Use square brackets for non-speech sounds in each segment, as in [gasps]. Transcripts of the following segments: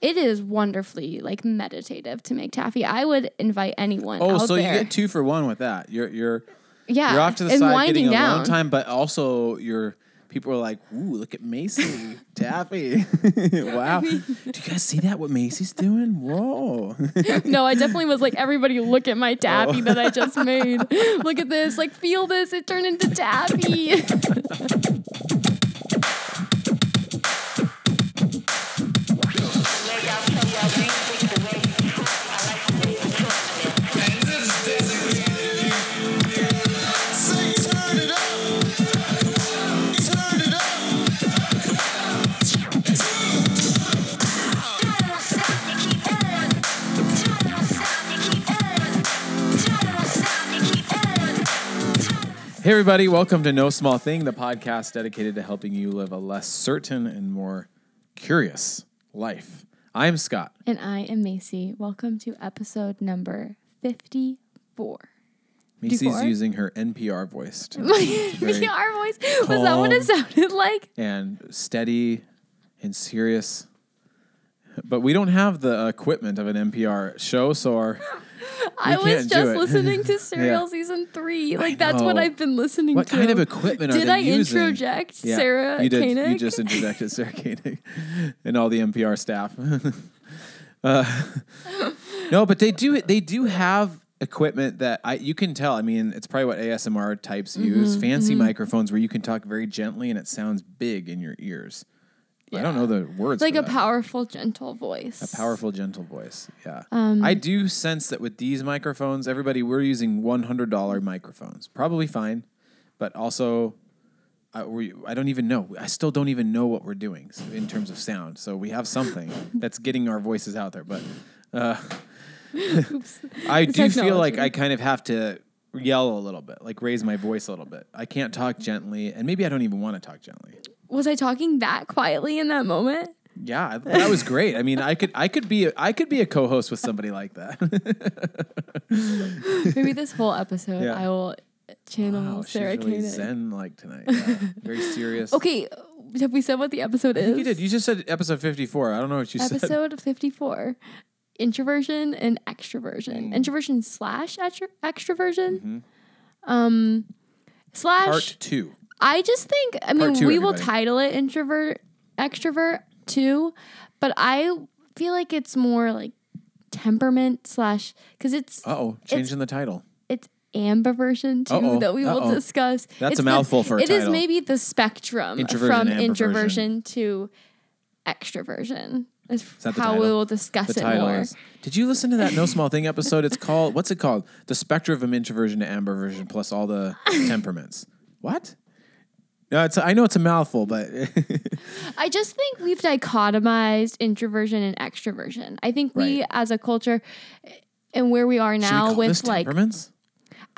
it is wonderfully like meditative to make taffy. I would invite anyone. Oh, so there. you get two for one with that. You're you're yeah, you're off to the and side getting down. alone time, but also you're people are like, "Ooh, look at Macy [laughs] Taffy! [laughs] wow, [laughs] do you guys see that? What Macy's doing? Whoa!" no, I definitely was like, everybody look at my Oh. taffy that I just made. look at this, like feel this, it turned into taffy. Hey, everybody, welcome to No Small Thing, the podcast dedicated to helping you live a less certain and more curious life. I'm Scott. and I am Macy. Welcome to episode number 54. Macy's 54? using her NPR voice to [laughs] My very voice. Was that what it sounded like? and steady and serious. But we don't have the equipment of an NPR show, so our I was just [laughs] listening to Serial Yeah. season three. Like that's what. I've been listening what to. kind of equipment are Did they I using? introject Yeah, Sarah you did. Koenig? You just interjected Sarah Koenig [laughs] and all the NPR staff. [laughs] uh, no, but they do. They do have equipment that I you can tell. I mean, it's probably what ASMR types Mm-hmm, use. Fancy microphones where you can talk very gently and it sounds big in your ears. I don't know the words. like a that. powerful, gentle voice. A powerful, gentle voice. Yeah. Um, I do sense that with these microphones, everybody, we're using $100 microphones. Probably fine, but also, uh, we, I don't even know. I still don't even know what we're doing in terms of sound. So we have something [laughs] that's getting our voices out there. But uh, [laughs] [laughs] I do feel like. I kind of have to yell a little bit, like raise my voice a little bit. I can't talk gently, and maybe I don't even want to talk gently. Was I talking that quietly in that moment? Yeah, that was great. I mean, I could, I could be, a, I could be a co-host with somebody like that. [laughs] Maybe this whole episode Yeah. I will channel Wow, she's Sarah really Koenig. zen like tonight. Yeah. Very serious. Okay, have we said what the episode is? you did. You just said episode fifty-four. I don't know what you said. episode 54 introversion and extroversion Mm. introversion slash extro- extroversion um slash Mm-hmm. Part two. I just think i mean two, we will title it introvert extrovert too but i feel like it's more like temperament slash because it's oh, changing the title. it's ambiversion too Uh-oh, that we will uh-oh. discuss. That's It's a mouthful for a It is title. maybe the spectrum Introversion, from introversion to extroversion. Is, that the how we will discuss The it title more. is. Did you listen to that No Small Thing episode? It's called. What's it called? The spectrum of introversion to ambiversion plus all the [laughs] temperaments. What? No, it's. I know it's a mouthful, but [laughs] I just think we've dichotomized introversion and extroversion. I think we, Right. as a culture, eh, and where we are we now call with like, temperaments.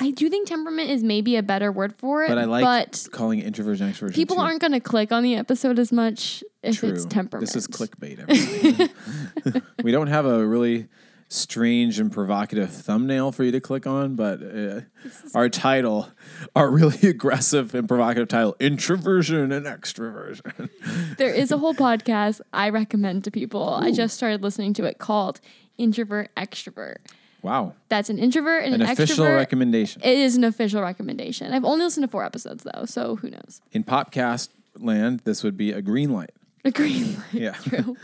I do think temperament is maybe a better word for it. But I like but calling it introversion extroversion. people too. aren't going to click on the episode as much if True. it's temperament. This is clickbait. [laughs] [laughs] We don't have a really strange and provocative thumbnail for you to click on, but uh, our title, our really [laughs] aggressive and provocative title, introversion and extroversion. There is a whole [laughs] podcast I recommend to people. I just started listening to it called Introvert Extrovert. wow, That's an introvert and an an, official extrovert. recommendation it is an official recommendation. I've only listened to four episodes though, so who knows? in podcast land. This would be a green light. A green light. Yeah. [laughs] True.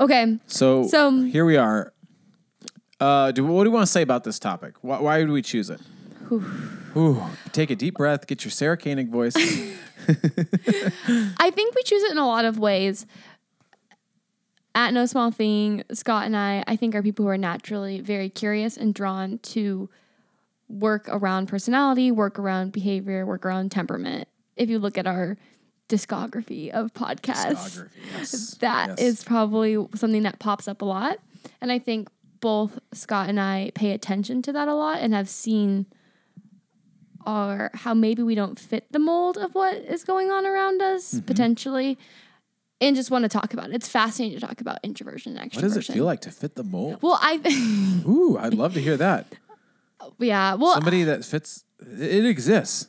Okay. So, So- here we are. Uh, do what do you want to say about this topic? Why, why did we choose it? Ooh, take a deep breath. Get your Sarah Koenig voice. [laughs] [laughs] I think we choose it in a lot of ways. At No Small Thing, Scott and I, I think, are people who are naturally very curious and drawn to work around personality, work around behavior, work around temperament. If you look at our discography of podcasts, Discography, yes. that is Yes. probably something that pops up a lot. And I think both Scott and I pay attention to that a lot and have seen our how maybe we don't fit the mold of what is going on around us Mm-hmm. potentially. And just want to talk about it. It's fascinating to talk about introversion and extroversion. What does it feel like to fit the mold? Well, I [laughs] Ooh, I'd love to hear that. yeah. Well, Somebody that fits. It exists.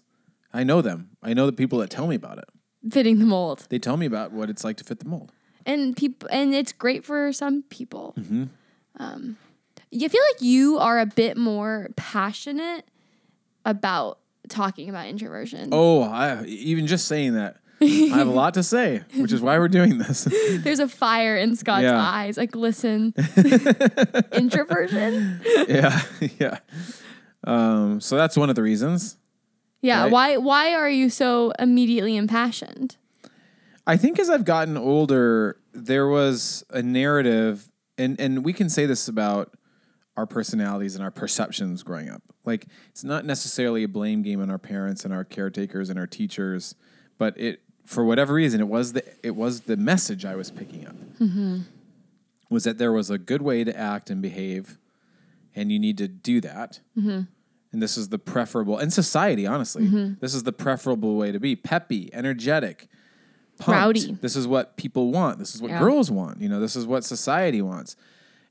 I know them. I know the people that tell me about it. fitting the mold. They tell me about what it's like to fit the mold. and people and it's great for some people. Mm-hmm. Um, you feel like you are a bit more passionate about talking about introversion. Oh, I, even just saying that, I have a lot to say, which is why we're doing this. [laughs] There's a fire in Scott's Yeah. eyes. Like, listen, [laughs] introversion. yeah, [laughs] yeah. Um, so that's one of the reasons. Yeah. Right. Why? Why are you so immediately impassioned? I think as I've gotten older, there was a narrative, and and we can say this about our personalities and our perceptions growing up. Like it's not necessarily a blame game on our parents and our caretakers and our teachers, but it for whatever reason it was the it was the message I was picking up mm-hmm. was that there was a good way to act and behave, and you need to do that. Mm-hmm. And this is the preferable in society. Honestly, mm-hmm. this is the preferable way to be: peppy, energetic, pumped. Rowdy. This is what people want. This is what Yeah. girls want. You know, this is what society wants.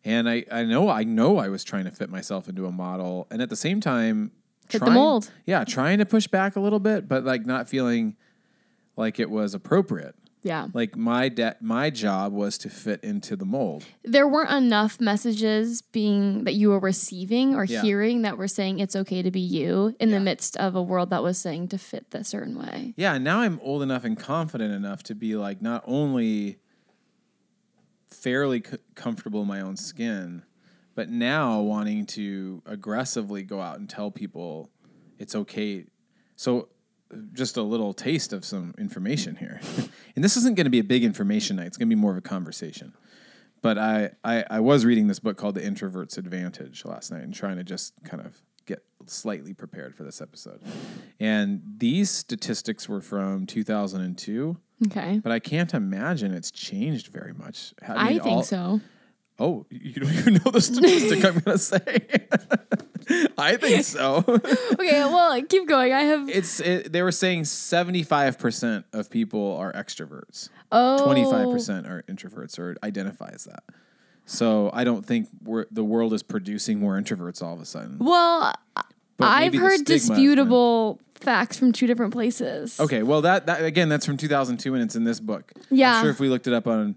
And I, I know, I know, I was trying to fit myself into a model, and at the same time, Fit the mold. Yeah, trying to push back a little bit, but like not feeling like it was appropriate. Yeah. Like my de- my job was to fit into the mold. There weren't enough messages being that you were receiving or Yeah. hearing that were saying it's okay to be you in Yeah. the midst of a world that was saying to fit the certain way. Yeah, now I'm old enough and confident enough to be like not only fairly c- comfortable in my own skin, but now wanting to aggressively go out and tell people it's okay. So, just a little taste of some information here. [laughs] and this isn't going to be a big information night, it's going to be more of a conversation. But I, I, I was reading this book called The Introvert's Advantage last night and trying to just kind of get slightly prepared for this episode. And these statistics were from 2002 Okay. but I can't imagine it's changed very much. I, mean, think all- so. Oh, you don't even know the statistic I'm going to say. [laughs] I think so. [laughs] Okay, well, keep going. I have It's it, they were saying 75% of people are extroverts. oh 25% are introverts or identify as that. So I don't think we're, the world is producing more introverts all of a sudden. Well, I've heard stigma has been- disputable facts from two different places. Okay, well that, that again that's from 2002 and it's in this book. Yeah. I'm sure if we looked it up on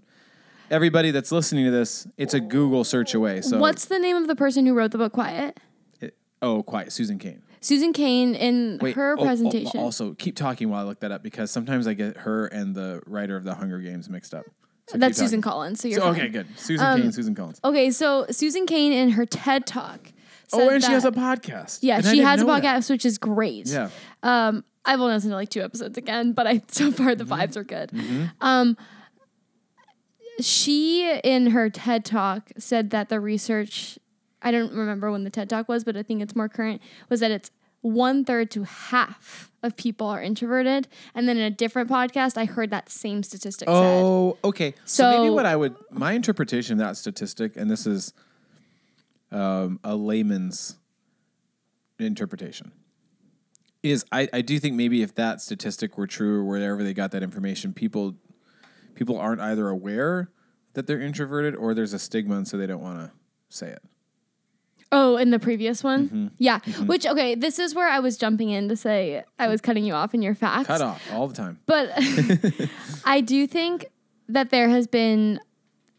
everybody that's listening to this, it's a Google search away. So What's the name of the person who wrote the book Quiet? it- oh, quiet, Susan Cain. Susan Cain in Wait, her oh, oh, presentation. also, keep talking while I look that up because sometimes I get her and the writer of the Hunger Games mixed up. So That's Susan. Collins. So you're So, okay, good. Susan Um, Cain, Susan Collins. Okay, so Susan Cain in her TED talk. Oh, said and she has a podcast. Yeah, And she has a know that. podcast, which is great. Yeah. Um, I've only listened to like two episodes again, but I [laughs] so far the Mm-hmm. vibes are good. Um, she in her TED talk said that the research, I don't remember when the TED talk was, but I think it's more current, was that it's one third to half of people are introverted. And then in a different podcast, I heard that same statistic said. Oh, okay. So, maybe what I would my interpretation of that statistic, and this is um, a layman's interpretation, is I, I do think maybe if that statistic were true or wherever they got that information, people people aren't either aware that they're introverted or there's a stigma and so they don't want to say it. Oh, in the previous one? Mm-hmm. Yeah. Which, okay, this is where I was jumping in to say I was cutting you off in your facts. Cut off all the time. But [laughs] I do think that there has been,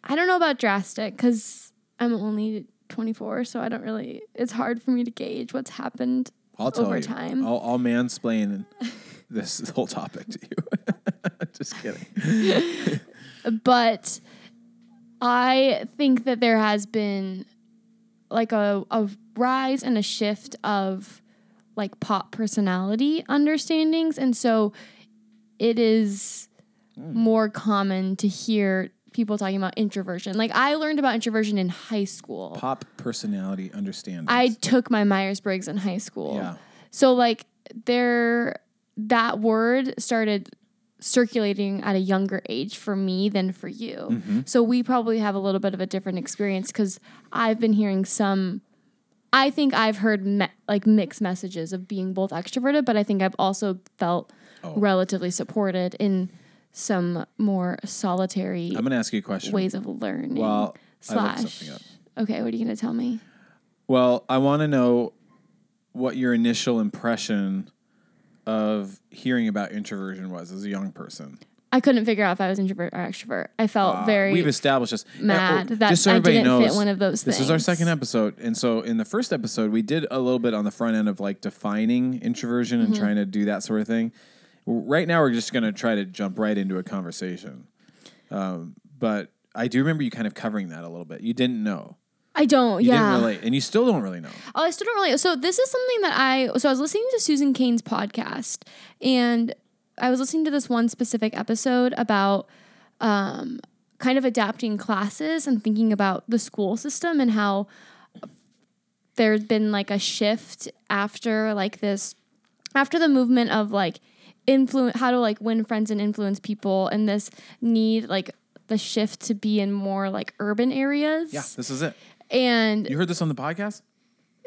I don't know about drastic because I'm only 24, so I don't really, it's hard for me to gauge what's happened. I'll tell over you. time. I'll, I'll mansplain [laughs] this whole topic to you. [laughs] Just kidding. [laughs] But I think that there has been like a, a rise and a shift of like pop personality understandings. And so it is hmm. more common to hear people talking about introversion. Like I learned about introversion in high school. Pop personality understanding. I took my Myers Briggs in high school. Yeah. So like there that word started circulating at a younger age for me than for you. Mm-hmm. So we probably have a little bit of a different experience cuz I've been hearing some I think I've heard me- like mixed messages of being both extroverted, but I think I've also felt Oh. relatively supported in some more solitary I'm going to ask you a question. ways of learning. Well, slash. something up. Okay, what are you going to tell me? Well, I want to know what your initial impression of hearing about introversion was as a young person. I couldn't figure out if I was introvert or extrovert. I felt very Uh, We've established this. mad Uh, that just so I everybody didn't fit knows, one of those This is our second episode, and so in the first episode, we did a little bit on the front end of like defining introversion Mm-hmm. and trying to do that sort of thing. Right now, we're just going to try to jump right into a conversation. Um, but I do remember you kind of covering that a little bit. You didn't know. I don't. You yeah. didn't relate, and you still don't really know. Oh, I still don't really. So this is something that I. So I was listening to Susan Cain's podcast, and I was listening to this one specific episode about um, kind of adapting classes and thinking about the school system and how there's been like a shift after like this after the movement of like influence how to like win friends and influence people and this need like the shift to be in more like urban areas Yeah, this is it. and You heard this on the podcast?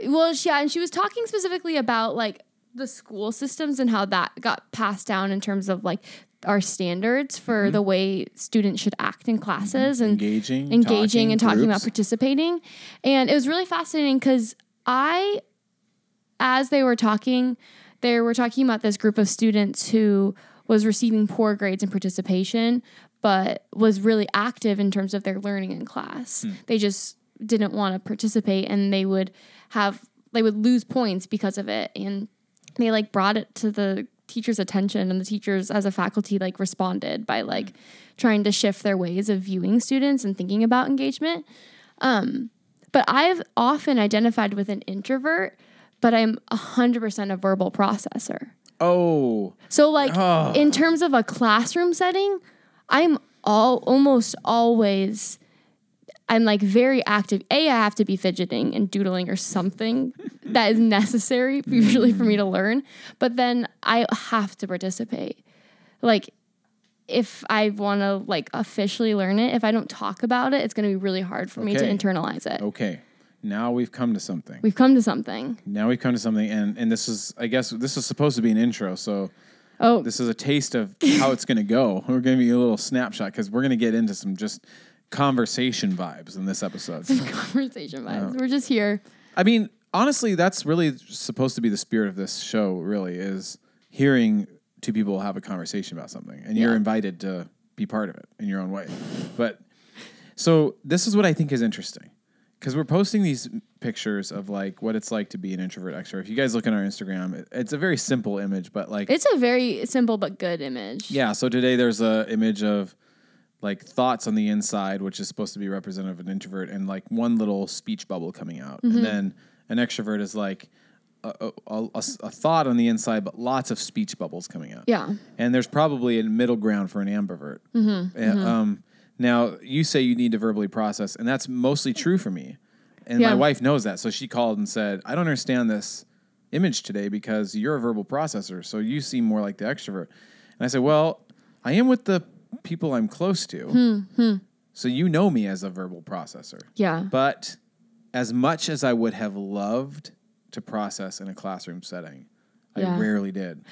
well, yeah, and she was talking specifically about like the school systems and how that got passed down in terms of like our standards for Mm-hmm. the way students should act in classes and Engaging, engaging talking, and talking about participating. And it was really fascinating because I, as they were talking, they were talking about this group of students who was receiving poor grades in participation, but was really active in terms of their learning in class. Hmm. They just didn't want to participate and they would have, they would lose points because of it. And they like brought it to the teacher's attention and the teachers as a faculty like responded by like trying to shift their ways of viewing students and thinking about engagement um but i've often identified with an introvert but i'm 100% a verbal processor Oh, so like Oh. in terms of a classroom setting i'm all almost always I'm like very active. A, I have to be fidgeting and doodling or something [laughs] that is necessary usually for me to mm. learn. But then I have to participate. Like if I want to like officially learn it, if I don't talk about it, it's going to be really hard for me to internalize it. okay. Now we've come to something. We've come to something. Now we've come to something, and and this is, I guess, this is supposed to be an intro. So Oh, this is a taste of how it's going to go. [laughs] We're going to be a little snapshot because we're going to get into some just conversation vibes in this episode. [laughs] conversation vibes. We're just here. I mean, honestly, that's really supposed to be the spirit of this show. Really, is hearing two people have a conversation about something, and you're invited to be part of it in your own way. But so this is what I think is interesting because we're posting these pictures of like what it's like to be an introvert extrovert. If you guys look on our Instagram, it- it's a very simple image, but like It's a very simple but good image. yeah. So today there's a image of like thoughts on the inside, which is supposed to be representative of an introvert, and like one little speech bubble coming out, Mm-hmm. and then an extrovert is like a thought on the inside, but lots of speech bubbles coming out. Yeah. And there's probably a middle ground for an ambivert. Mm-hmm. Uh, Um, now you say you need to verbally process, and that's mostly true for me. And my wife knows that, so she called and said, "I don't understand this image today because you're a verbal processor, so you seem more like the extrovert." And I said, "Well, I am with the people I'm close to, Hmm, so you know me as a verbal processor. Yeah. But as much as I would have loved to process in a classroom setting, Yeah. I rarely did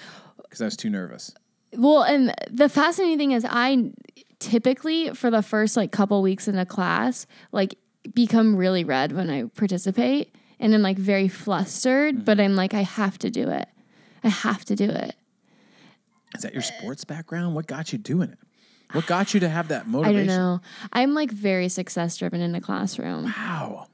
because I was too nervous." Well, and the fascinating thing is, I typically for the first like couple weeks in a class, like become really red when I participate, and I'm like very flustered. Mm-hmm. But I'm like, I have to do it. I have to do it. Is that your sports background? What got you doing it? What got you to have that motivation? [sighs] I don't know. I'm like very success driven in the classroom. Wow.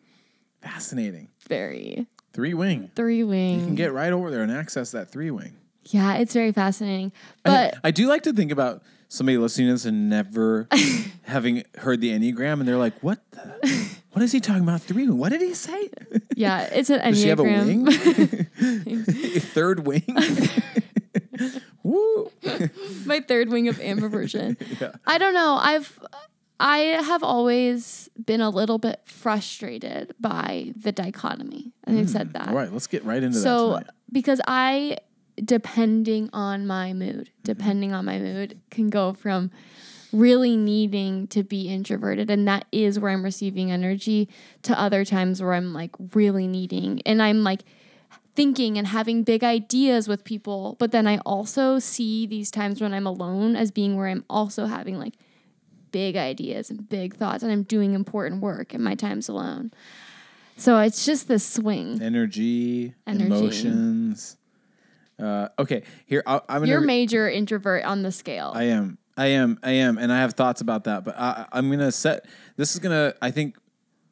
Fascinating. Very Three wing. three wing. You can get right over there and access that three wing. Yeah, it's very fascinating. I- But I, do like to think about somebody listening to this and never [laughs] having heard the Enneagram and they're like, what the, what is he talking about? Three? What did he say? yeah, it's an Does she have a enneagram. wing? [laughs] a third wing? [laughs] Woo. my third wing of ambiversion. Yeah. I don't know. I've I have always been a little bit frustrated by the dichotomy. And I've said hmm. that. All right, let's get right into so that tonight. because I depending on my mood, mm-hmm. depending on my mood can go from really needing to be introverted and that is where I'm receiving energy to other times where I'm like really needing and I'm like thinking and having big ideas with people, but then I also see these times when I'm alone as being where I'm also having like big ideas and big thoughts and I'm doing important work in my times alone. So it's just this swing. Energy, Energy. emotions. Uh, okay, here I, I'm gonna. You're major introvert on the scale. I am. I am, I am, and I have thoughts about that. But I, I'm gonna set. This is gonna. I think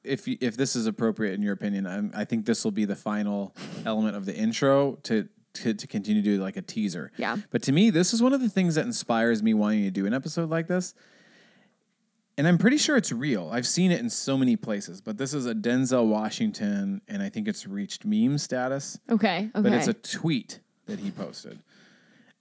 if you- if this is appropriate in your opinion, I'm, I think this will be the final element of the intro to. To, to continue to do like a teaser. Yeah. But to me, this is one of the things that inspires me wanting to do an episode like this. And I'm pretty sure it's real. I've seen it in so many places, but this is a Denzel Washington, and I think it's reached meme status Okay. Okay. but it's a tweet that he posted.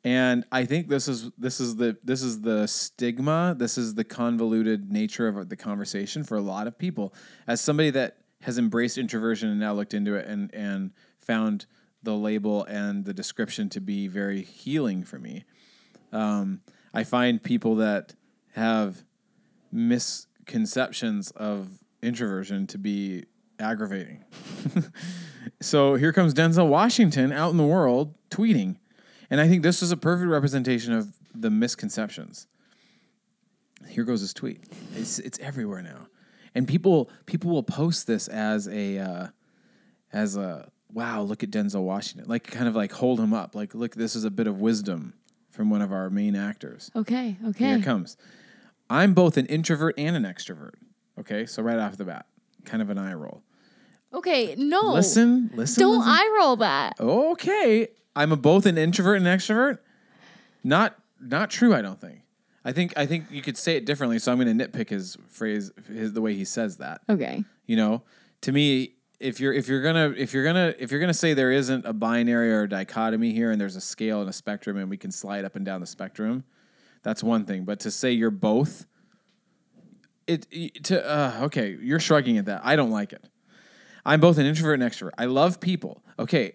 And I think this is this is the this is the stigma, this is the convoluted nature of the conversation for a lot of people. As somebody that has embraced introversion and now looked into it and and found the label and the description to be very healing for me. Um, I find people that have misconceptions of introversion to be aggravating. [laughs] So here comes Denzel Washington out in the world tweeting. And I think this is a perfect representation of the misconceptions. Here goes his tweet. It's, it's everywhere now. And people people will post this as a uh, as a wow, look at Denzel Washington. Like kind of like hold him up. Like look, this is a bit of wisdom from one of our main actors. okay. Here Okay. it comes. I'm both an introvert and an extrovert. Okay, so right off the bat, kind of an eye roll. Okay. No. Listen, listen. Don't listen. eye roll that. okay i'm a both an introvert and an extrovert not not true i don't think i think i think you could say it differently so i'm going to nitpick his phrase his, the way he says that Okay. you know to me if you're if you're gonna if you're gonna if you're gonna say there isn't a binary or a dichotomy here and there's a scale and a spectrum and we can slide up and down the spectrum that's one thing but to say you're both it to uh, okay you're shrugging at that i don't like it i'm both an introvert and extrovert i love people okay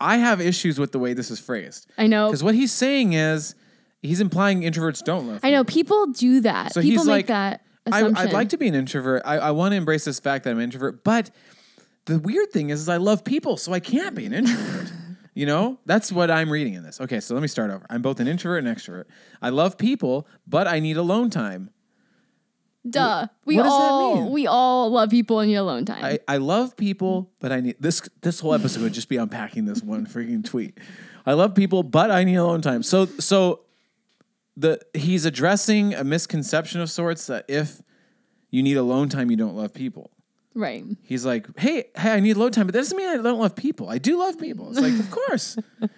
i have issues with the way this is phrased I know. because what he's saying is he's implying introverts don't love I know people do that. So people he's make like, that I. I'd like to be an introvert. I, I want to embrace this fact that I'm an introvert. But the weird thing is, is I love people, so I can't be an introvert. [laughs] you know, that's what I'm reading in this. Okay, so let me start over. I'm both an introvert and extrovert. I love people, but I need alone time. Duh. We what all we all love people in your alone time. I, I love people, but I need this. This whole episode would just be unpacking this one freaking tweet. I love people, but I need alone time. So so the he's addressing a misconception of sorts that if you need alone time, you don't love people. right. He's like, hey, hey, I need alone time, but that doesn't mean I don't love people. I do love people. It's like, of course. [laughs]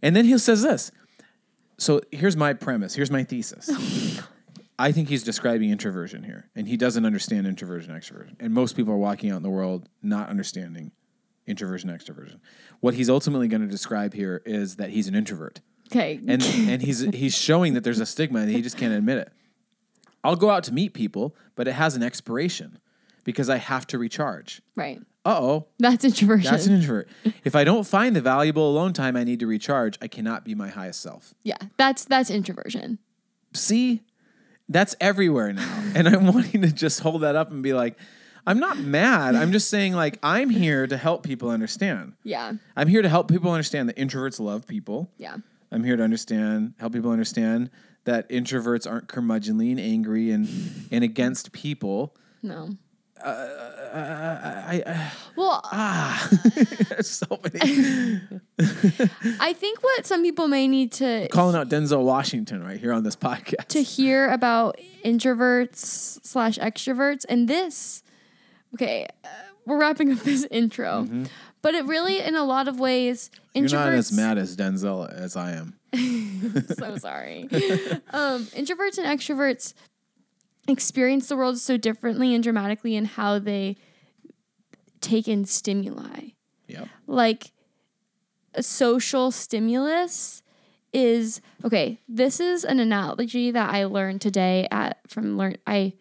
And then he says this. So here's my premise. Here's my thesis. Oh I think he's describing introversion here, and he doesn't understand introversion, extroversion. And most people are walking out in the world not understanding introversion, extroversion. What he's ultimately going to describe here is that he's an introvert Okay. and and he's he's showing that there's a stigma and he just can't admit it. I'll go out to meet people, but it has an expiration because I have to recharge. right. Uh oh, That's introversion. that's an introvert. if I don't find the valuable alone time I need to recharge, I cannot be my highest self. yeah. That's that's introversion. See, that's everywhere now, [laughs] and I'm wanting to just hold that up and be like, I'm not mad. I'm just saying like I'm here to help people understand. Yeah. I'm here to help people understand that introverts love people. Yeah. I'm here to understand, help people understand that introverts aren't curmudgeonly and angry and and against people. No. I, I Well, ah, [laughs] so many. [laughs] I think what some people may need to Calling out Denzel Washington right here on this podcast. to hear about introverts slash extroverts and this okay uh, we're wrapping up this intro but it really in a lot of ways introverts Mm-hmm. You're not as mad as Denzel as I am. [laughs] so sorry um, introverts and extroverts experience the world so differently and dramatically in how they take in stimuli Yep. like a social stimulus is okay this is an analogy that i learned today at from learn i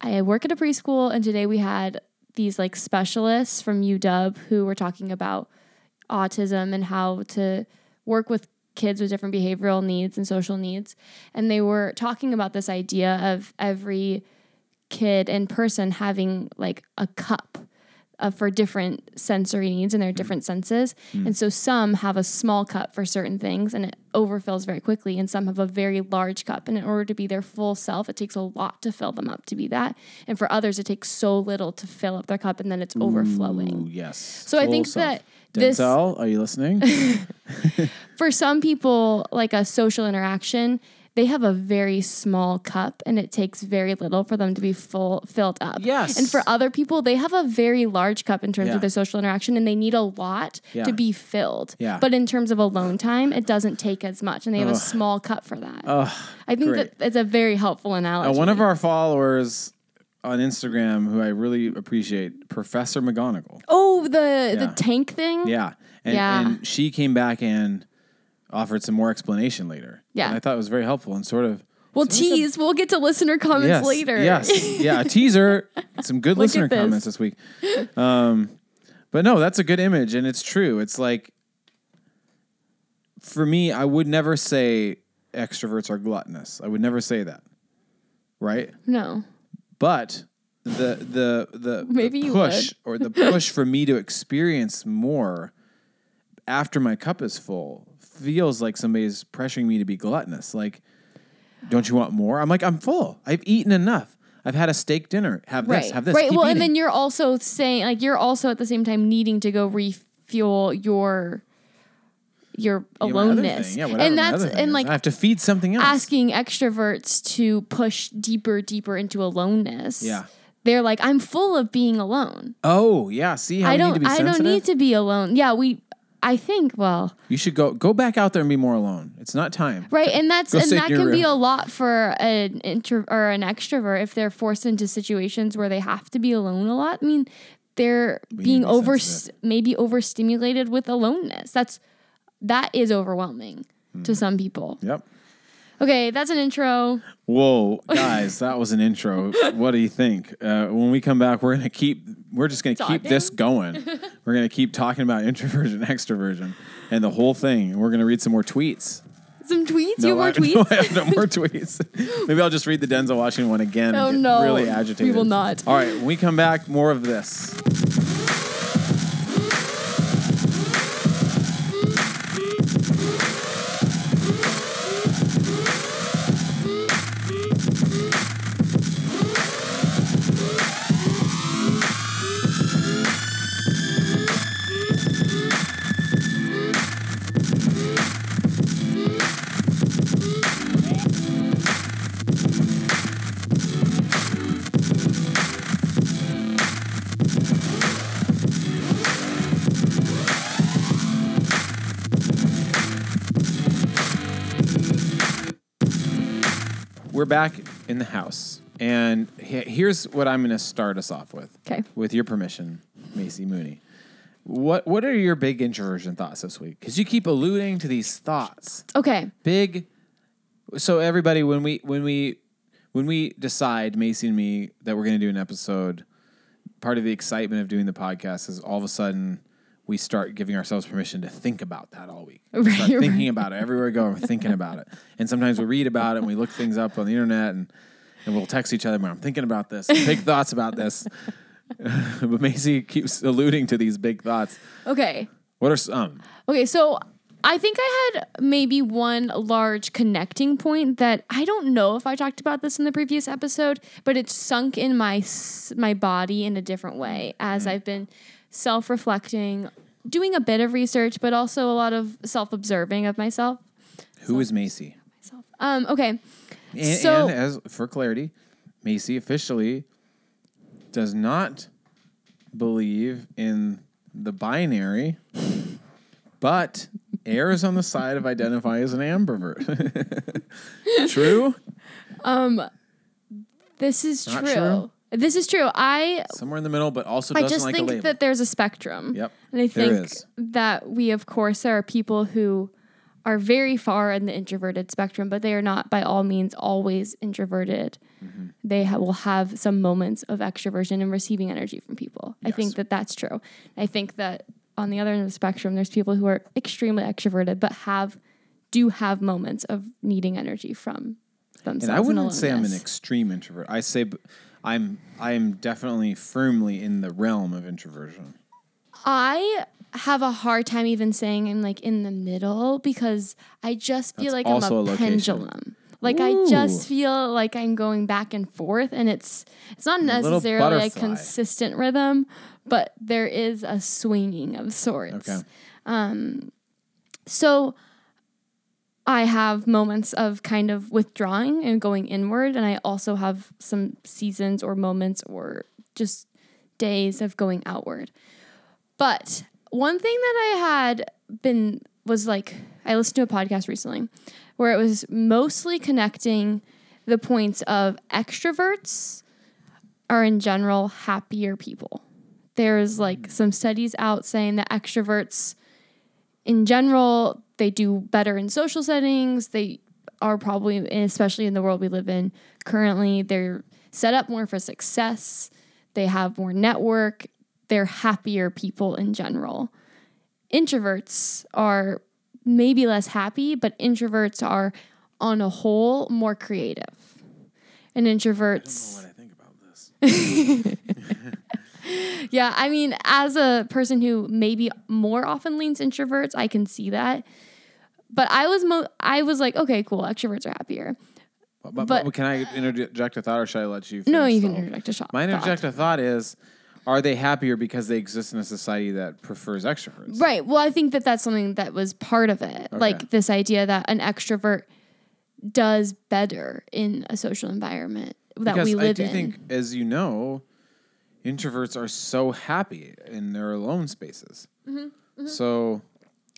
i work at a preschool and today we had these like specialists from uw who were talking about autism and how to work with kids with different behavioral needs and social needs and they were talking about this idea of every kid and person having like a cup uh, for different sensory needs and their different senses. And so some have a small cup for certain things and it overfills very quickly, and some have a very large cup. And in order to be their full self, it takes a lot to fill them up to be that. And for others, it takes so little to fill up their cup and then it's overflowing. Ooh, yes. So I think self. that this- Denzel, are you listening? [laughs] [laughs] For some people, like a social interaction, they have a very small cup and it takes very little for them to be full filled up. Yes. And for other people, they have a very large cup in terms Yeah. of their social interaction and they need a lot Yeah. to be filled. Yeah. But in terms of alone time, it doesn't take as much and they have Ugh. a small cup for that. Ugh, I think great. that it's a very helpful Uh, analogy. one of our followers on Instagram, who I really appreciate, Professor McGonagall. Oh, the Yeah. the tank thing? Yeah. And, Yeah. and she came back and offered some more explanation later. Yeah. And I thought it was very helpful and sort of. We'll Seems like a- tease. We'll get to listener comments yes, later. Yes. [laughs] Yeah. A teaser. Some good listener at this. comments this week. Um, but no, that's a good image. And it's true. It's like, for me, I would never say extroverts are gluttonous. I would never say that. Right? no. But the the the, Maybe the push or the push for me to experience more after my cup is full feels like somebody's pressuring me to be gluttonous. Like don't you want more? I'm like i'm full. I've eaten enough. I've had a steak dinner. Have Right. this have this. Right. keep Well, and then you're also saying like you're also at the same time needing to go refuel your your Yeah, my other aloneness. thing. yeah, whatever and that's and is. like i have to feed something else asking extroverts to push deeper, deeper into aloneness. Yeah. They're like, I'm full of being alone. oh yeah see how I don't need to be I don't need to be alone. Yeah, we I think, well, you should go go back out there and be more alone it's not time right, and that's and that can be a lot for an intro or an extrovert if they're forced into situations where they have to be alone a lot. I mean, they're need being be over maybe overstimulated with aloneness. That's that is overwhelming Hmm. to some people. yep Okay, that's an intro. Whoa, [laughs] guys, that was an intro. What do you think? Uh, when we come back, we're gonna keep. We're just gonna keep this going. [laughs] We're gonna keep talking about introversion, [laughs] extroversion, and the whole thing. We're gonna read some more tweets. Some tweets. you have more I, tweets. No, I have no more tweets. Maybe I'll just read the Denzel Washington one again. Oh, no. really agitated. We will not. All right, when we come back, more of this. Back in the house, and he- here's what I'm gonna start us off with. Okay. With your permission, Macy Mooney. What What are your big introversion thoughts this week? Because you keep alluding to these thoughts. Okay. Big. So everybody, when we when we when we decide Macy and me that we're going to do an episode, part of the excitement of doing the podcast is all of a sudden we start giving ourselves permission to think about that all week. We Right, start right. thinking about it everywhere we go. We're thinking about it, and sometimes we read about it and we look things up on the internet and. And we'll text each other. I'm thinking about this. Big thoughts about this. [laughs] but Macy keeps alluding to these big thoughts. Okay. What are some? Okay. So I think I had maybe one large connecting point that I don't know if I talked about this in the previous episode, but it's sunk in my my body in a different way as mm. I've been self reflecting, doing a bit of research, but also a lot of self observing of myself. Who is Macy? Myself. Um. Okay. And, So- and as for clarity, Macy officially does not believe in the binary, but errs on the side of identify as an ambivert. [laughs] true? Um, This is true. true? This is true. I Somewhere in the middle, but also I just like think that there's a spectrum. Yep, And I think that we, of course, there are people who are very far in the introverted spectrum, but they are not by all means always introverted. Mm-hmm. They ha- will have some moments of extroversion and receiving energy from people. I think that that's true. I think that on the other end of the spectrum, there's people who are extremely extroverted, but have do have moments of needing energy from themselves. and I wouldn't say I'm an extreme introvert. I say b- I'm I'm definitely firmly in the realm of introversion. I have a hard time even saying I'm like in the middle because I just feel That's like a I'm a location. pendulum. Like I just feel like I'm going back and forth and it's it's not necessarily a butterfly. consistent rhythm, but there is a swinging of sorts. Okay. Um, so I have moments of kind of withdrawing and going inward, and I also have some seasons or moments or just days of going outward. But one thing that I had been was like, I listened to a podcast recently where it was mostly connecting the points of extroverts are in general happier people. There's like some studies out saying that extroverts in general they do better in social settings. They are probably especially in the world we live in currently they're set up more for success. They have more network. They're happier people in general. Introverts are maybe less happy, but introverts are on a whole more creative. And introverts what I think about this. [laughs] [laughs] Yeah, I mean, as a person who maybe more often leans introverts, I can see that. But I was mo- I was like, okay, cool, extroverts are happier. But, but, But- but can I interject a thought, or should I let you? No, you can interject a shot. My interject a thought is: Are they happier because they exist in a society that prefers extroverts? Right. Well, I think that that's something that was part of it. Like this idea that an extrovert does better in a social environment that because we live in. I do in. think, as you know, introverts are so happy in their alone spaces. Mm-hmm, So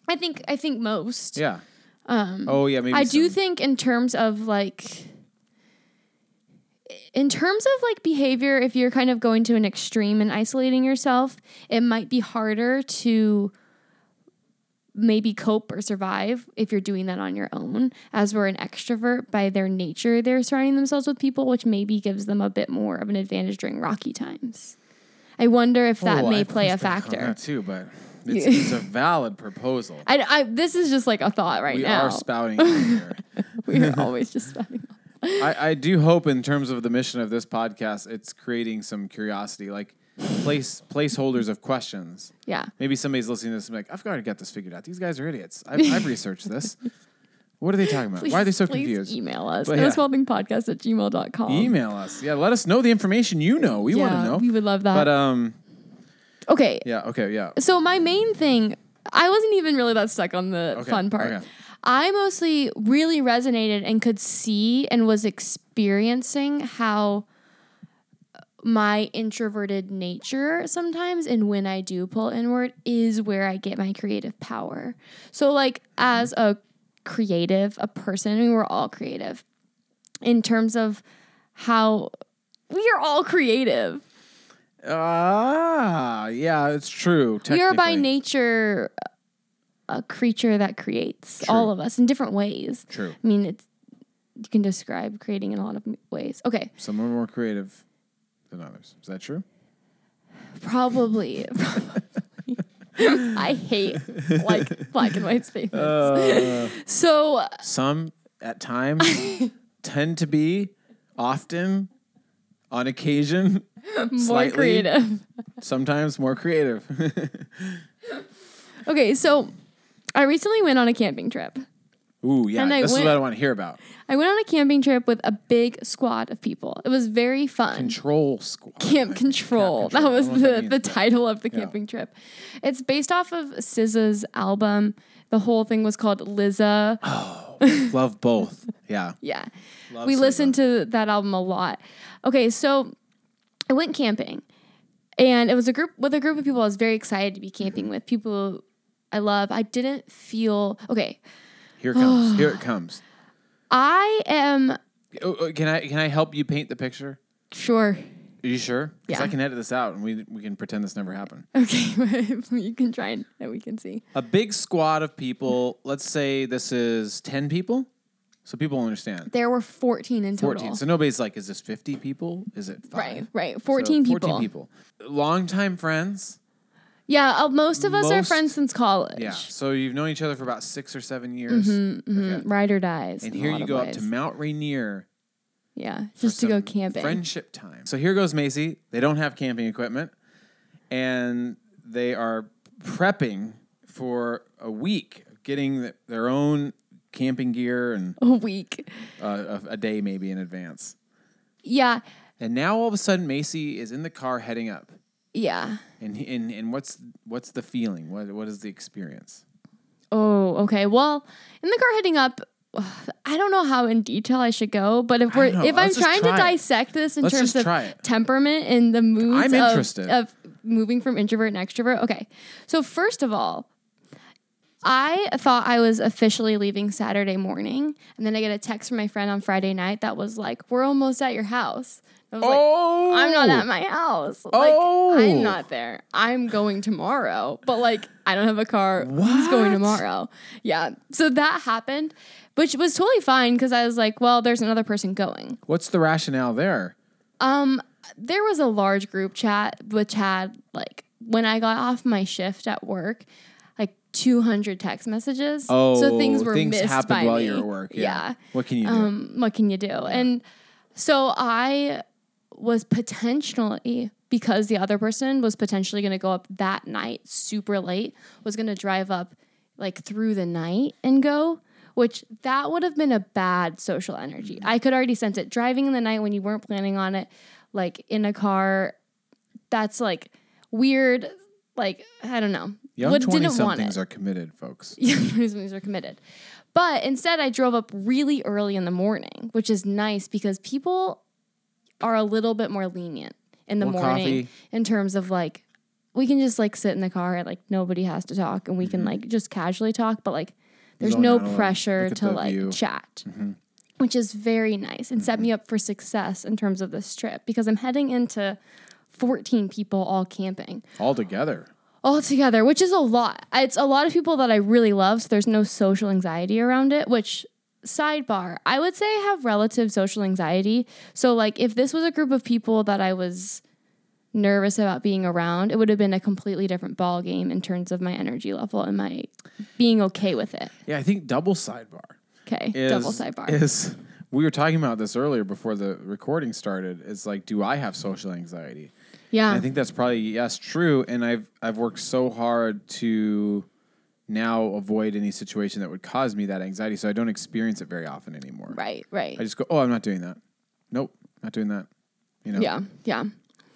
I think I think most. yeah. Um, oh yeah, maybe I do think in terms of like in terms of like behavior if you're kind of going to an extreme and isolating yourself, it might be harder to maybe cope or survive if you're doing that on your own. As we're an extrovert by their nature, they're surrounding themselves with people which maybe gives them a bit more of an advantage during rocky times. I wonder if that Oh, may I play a pushed back on factor. that too, but [laughs] it's, it's a valid proposal. I, I, this is just like a thought right we now. We are spouting here. [laughs] we are always just spouting. [laughs] I, I do hope in terms of the mission of this podcast, it's creating some curiosity, like place placeholders of questions. Yeah. Maybe somebody's listening to this and be like, I've got to get this figured out. These guys are idiots. I've, I've researched this. [laughs] What are they talking about? Why are they so please confused? email us. But yeah. Small Thing Podcast at gmail.com. Email us. Yeah, let us know the information you know. We want to know. we would love that. But um, okay. yeah, okay, yeah. So my main thing, I wasn't even really that stuck on the Okay, fun part. okay. I mostly really resonated and could see and was experiencing how my introverted nature sometimes and when I do pull inward is where I get my creative power. So like as a creative, a person, I mean we're all creative in terms of how we are all creative. Ah, yeah, it's true. We are by nature a creature that creates True. all of us in different ways. True. I mean, it's you can describe creating in a lot of ways. Okay, Some are more creative than others. Is that true? probably. [laughs] probably. [laughs] I hate like black and white statements. Uh, so some at times [laughs] tend to be, often, on occasion, more slightly, creative. sometimes more creative. Okay, so I recently went on a camping trip. Ooh, yeah, this is what I want to hear about. I went on a camping trip with a big squad of people. It was very fun. Control squad. Camp [laughs] Control. Camp That was I don't know what that the, the title of the Yeah. camping trip. It's based off of SZA's album. The whole thing was called Liza. Oh, [laughs] love both. Yeah. Yeah. Love we SZA. listened to that album a lot. Okay, so I went camping. And it was a group with a group of people I was very excited to be camping with. People I love. I didn't feel okay. Here it comes. Here it [gasps] comes. I am Oh, oh, can I can I help you paint the picture? sure. Are you sure? Because Yeah. I can edit this out and we we can pretend this never happened. Okay, [laughs] you can try and and we can see. A big squad of people. Let's say this is ten people, so people understand. There were 14 in total. Fourteen. So nobody's like, is this fifty people? Is it five? Right, right. So 14 people. Fourteen people. Longtime friends. Yeah, uh, most of us are Most- friends since college. Yeah. So you've known each other for about six or seven years. Mhm, Okay. Ride or dies. And in a here lot you of go up ways. to Mount Rainier Yeah, for just to go some camping. Friendship time. So here goes Macy. They don't have camping equipment, and they are prepping for a week, getting th- their own camping gear and [laughs] a week. uh, a, a day maybe in advance. Yeah, And now all of a sudden, Macy is in the car heading up. Yeah. And and and what's what's the feeling? What what is the experience? Oh, okay. Well, in the car heading up, [sighs] I don't know how in detail I should go, but if we're if I'm Let's trying to dissect this in Let's terms of temperament and the moods I'm of- interested. Of, moving from introvert and extrovert. Okay. So first of all, I thought I was officially leaving Saturday morning, and then I get a text from my friend on Friday night that was like, "We're almost at your house." I was like, Oh, I'm not at my house. Like, Oh. I'm not there. I'm going tomorrow. But like, I don't have a car. Who's going tomorrow? Yeah. So that happened, which was totally fine because I was like, well, there's another person going. What's the rationale there? Um, there was a large group chat which had like when I got off my shift at work, like 200 text messages. Oh, so things were Oh, things missed happened by while me. you're at work. Yeah. yeah What can you do? um, what can you do? And so I was potentially because the other person was potentially going to go up that night super late was going to drive up like through the night and go which that would have been a bad social energy. Mm-hmm. I could already sense it. Driving in the night when you weren't planning on it like in a car that's like weird like i don't know. Young Would- twenty didn't want it. are committed, folks. [laughs] young twenties are committed. But instead, I drove up really early in the morning, which is nice because people are a little bit more lenient in the More morning coffee. in terms of like we can just like sit in the car and like nobody has to talk and we Mm-hmm. can like just casually talk, but like there's Zone no out a little, pressure look at to the like view. Mm-hmm. chat. Which is very nice and set me up for success in terms of this trip because I'm heading into 14 people all camping All together. all together, which is a lot. It's a lot of people that I really love, so there's no social anxiety around it, which sidebar, I would say I have relative social anxiety. So like if this was a group of people that I was nervous about being around, it would have been a completely different ball game in terms of my energy level and my being okay with it. Yeah, I think double sidebar. Okay. is, Double sidebar. is we were talking about this earlier before the recording started. It's like, do I have social anxiety? yeah. And I think that's probably yes, true. And I've I've worked so hard to now avoid any situation that would cause me that anxiety, so I don't experience it very often anymore. right, right. I just go, oh, I'm not doing that. Nope, not doing that. You know. yeah, yeah.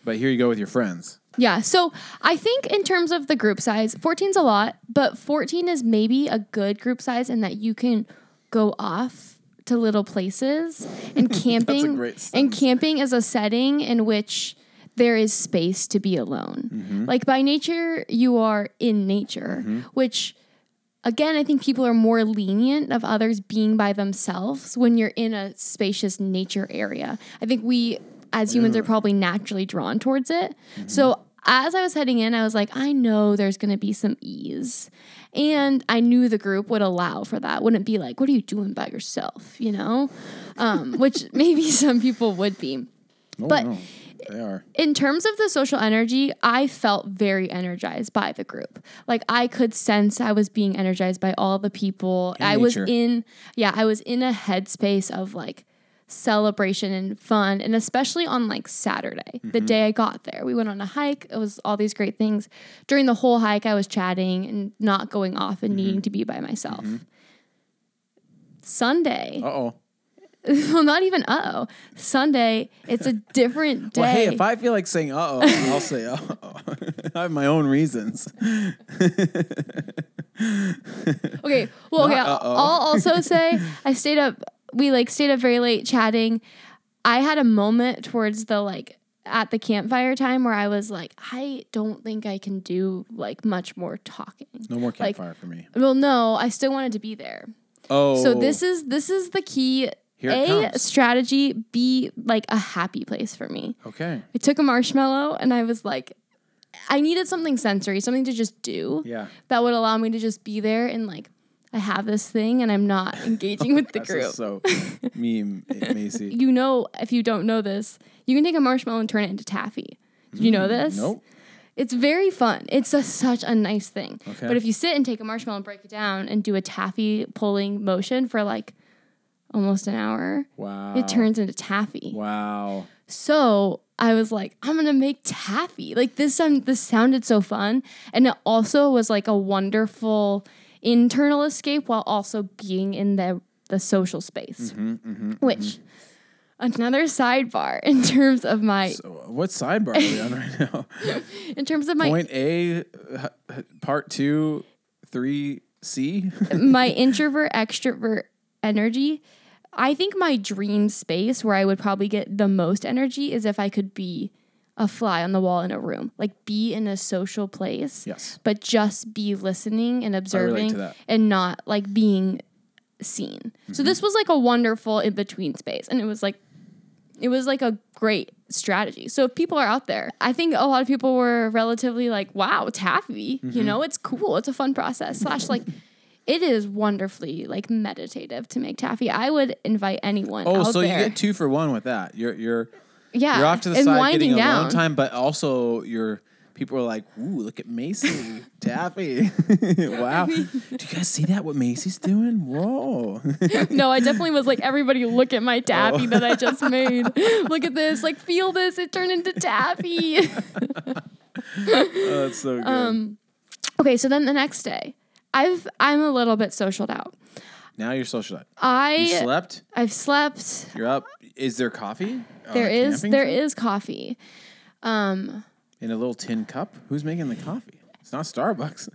But here you go with your friends. Yeah. So I think in terms of the group size, 14 is a lot, but 14 is maybe a good group size in that you can go off to little places and [laughs] camping great and camping is a setting in which there is space to be alone. Mm-hmm. Like by nature, you are in nature, which again, I think people are more lenient of others being by themselves when you're in a spacious nature area. I think we as humans are probably naturally drawn towards it. So as I was heading in, I was like, I know there's going to be some ease. And I knew the group would allow for that. Wouldn't be like, what are you doing by yourself? You know? Um, which [laughs] maybe some people would be. Oh, But- no, they are. In terms of the social energy, I felt very energized by the group. Like I could sense I was being energized by all the people. In I was in yeah, I was in a headspace of like celebration and fun and especially on like Saturday, the day I got there. We went on a hike. It was all these great things. During the whole hike I was chatting and not going off and needing to be by myself. Sunday. Uh oh. [laughs] well, not even uh oh. Sunday, it's a different day. [laughs] Well, hey, if I feel like saying uh oh, I'll [laughs] say uh oh. I have my own reasons. Okay. Well, okay. I'll. I'll also say I stayed up. We like stayed up very late chatting. I had a moment towards the like at the campfire time where I was like, I don't think I can do like much more talking. No more Like- campfire for me. Well, no, I still wanted to be there. Oh, So this is this is the key. Here a strategy. B like a happy place for me. okay. I took a marshmallow and I was like, I needed something sensory, something to just do Yeah. that would allow me to just be there and like I have this thing and I'm not [laughs] engaging with the group. so [laughs] meme, Macy. you know, if you don't know this, you can take a marshmallow and turn it into taffy. Did you know this? Mm, Nope. It's very fun. It's a, such a nice thing. Okay. But if you sit and take a marshmallow and break it down and do a taffy pulling motion for like almost an hour, Wow. it turns into taffy. Wow. So I was like, I'm gonna make taffy. Like this, um, this sounded so fun, and it also was like a wonderful internal escape while also being in the the social space. Mm-hmm, Which another sidebar [laughs] in terms of my So what sidebar are we on right now? [laughs] in terms of my Point A, part two, three C. my [laughs] introvert extrovert energy. I think my dream space where I would probably get the most energy is if I could be a fly on the wall in a room, like be in a social place, Yes. but just be listening and observing and not like being seen. So this was like a wonderful in between space, and it was like it was like a great strategy. So if people are out there, I think a lot of people were relatively like, "Wow, taffy! Mm-hmm. You know, it's cool. It's a fun process." Slash like. It is wonderfully like meditative to make taffy. I would invite anyone. To Oh, so there. you get two for one with that. You're you're yeah, you're off to the and side getting down. alone time, but also you're people are like, "Ooh, look at Macy [laughs] Taffy! [laughs] wow, [laughs] do you guys see that? What Macy's doing? Whoa!" No, I definitely was like, everybody look at my taffy Oh. that I just made. look at this. Like, feel this. It turned into taffy. oh, that's so good. Um, okay, so then the next day, I've I'm a little bit socialed out. now you're socialized. You I slept. I've slept. You're up. Is there coffee? on There is there trip? is coffee. Um, in a little tin cup. Who's making the coffee? It's not Starbucks.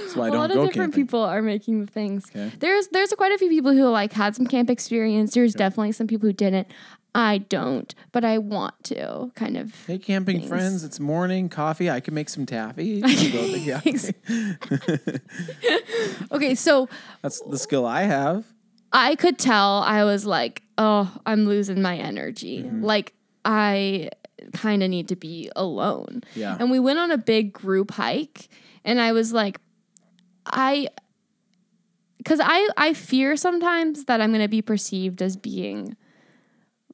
That's why I don't go camping. A lot of different camping. people are making the things. Okay. There's there's quite a few people who like had some camp experience. There's definitely some people who didn't. I don't, but I want to kind of. Hey, camping things. friends! It's morning. Coffee. I can make some taffy. [laughs] You go to the- yeah. Okay, so That's the skill I have. I could tell I was like, oh, I'm losing my energy. Mm-hmm. Like I kind of need to be alone. Yeah. And we went on a big group hike and I was like I cuz I I fear sometimes that I'm going to be perceived as being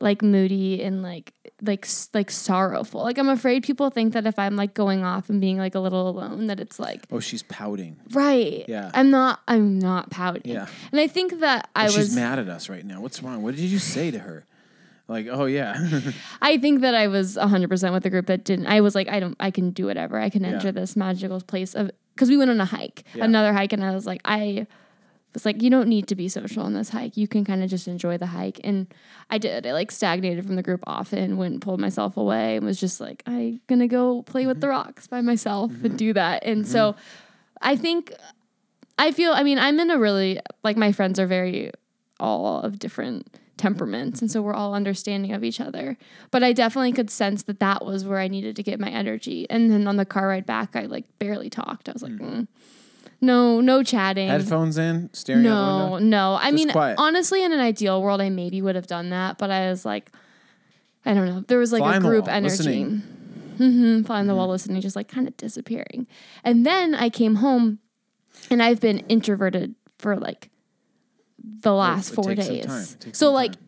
like moody and like like like sorrowful. Like I'm afraid people think that if I'm like going off and being like a little alone that it's like Oh, she's pouting. right. Yeah. I'm not I'm not pouting. Yeah. And I think that I Oh, was she's mad at us right now. What's wrong? What did you say to her? Like, oh yeah, [laughs] I think that I was 100% with the group that didn't. I was like, I don't, I can do whatever. I can Yeah. enter this magical place of, because we went on a hike, Yeah. another hike, and I was like, I was like, you don't need to be social on this hike. You can kind of just enjoy the hike. And I did. I like stagnated from the group often, went and pulled myself away and was just like, I'm going to go play with the Mm-hmm. rocks by myself and do that. And so I think, I feel, I mean, I'm in a really, like, my friends are very all of different temperaments and so we're all understanding of each other but i definitely could sense that that was where i needed to get my energy and then on the car ride back i like barely talked i was like mm, no no chatting headphones in, staring out the no window. no i Just mean quiet. honestly in an ideal world i maybe would have done that but i was like i don't know there was like Fly a group wall, energy listening. hmm fly on the wall listening just like kind of disappearing and then i came home and i've been introverted for like the last four days time. It takes so like time.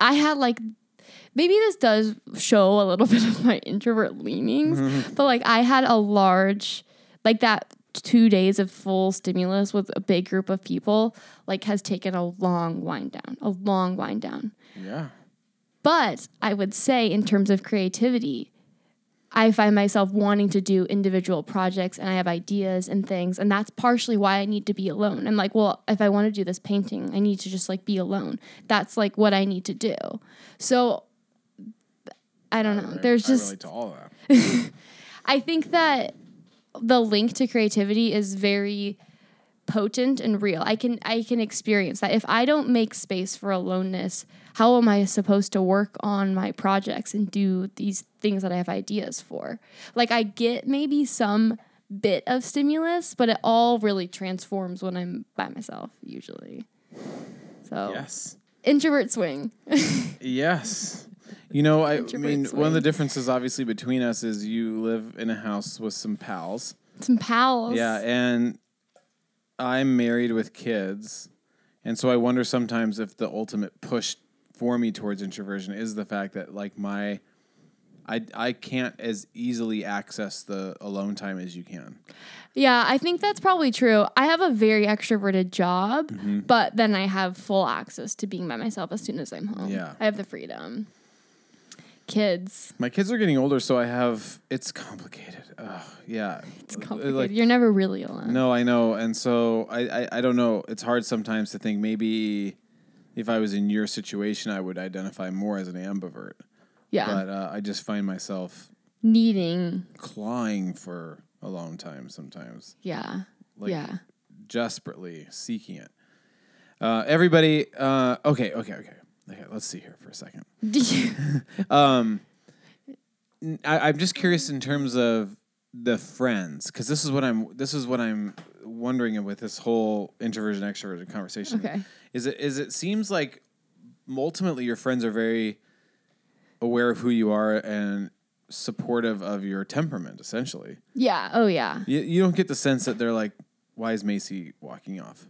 I had like maybe this does show a little [laughs] bit of my introvert leanings, Mm-hmm. but like I had a large like that two days of full stimulus with a big group of people like has taken a long wind down, a long wind down. Yeah, But I would say in terms of creativity, I find myself wanting to do individual projects and I have ideas and things. And that's partially why I need to be alone. I'm like, well, if I want to do this painting, I need to just like be alone. That's like what I need to do. So I don't know. There's I just, relate to all of that. [laughs] I think that the link to creativity is very potent and real. I can I can experience that. If I don't make space for aloneness, how am I supposed to work on my projects and do these things that I have ideas for? Like I get maybe some bit of stimulus, but it all really transforms when I'm by myself usually. So Yes, introvert swing. [laughs] yes. You know, I, mean, one of the differences obviously between us is you live in a house with some pals. Some pals. Yeah, and I'm married with kids. And so I wonder sometimes if the ultimate push for me towards introversion is the fact that like my I I can't as easily access the alone time as you can. Yeah, I think that's probably true. I have a very extroverted job, Mm-hmm. but then I have full access to being by myself as soon as I'm home. Yeah. I have the freedom. Kids, My kids are getting older, so I have it's complicated. Ugh, yeah, it's complicated. Like, You're never really alone. no, I know, and so I, I I don't know. It's hard sometimes to think maybe if I was in your situation, I would identify more as an ambivert. Yeah. But uh, I just find myself Needing. clawing for a long time sometimes, Yeah. like yeah. desperately seeking it. Uh, everybody, uh, okay, okay, okay, okay. Let's see here for a second. [laughs] [laughs] Um, I, am just curious in terms of the friends, because this is what I'm. This is what I'm wondering with this whole introversion extroversion conversation. Okay. Is it is it seems like ultimately your friends are very aware of who you are and supportive of your temperament. Essentially, Yeah. Oh yeah. you you don't get the sense that they're like, "Why is Macy walking off?"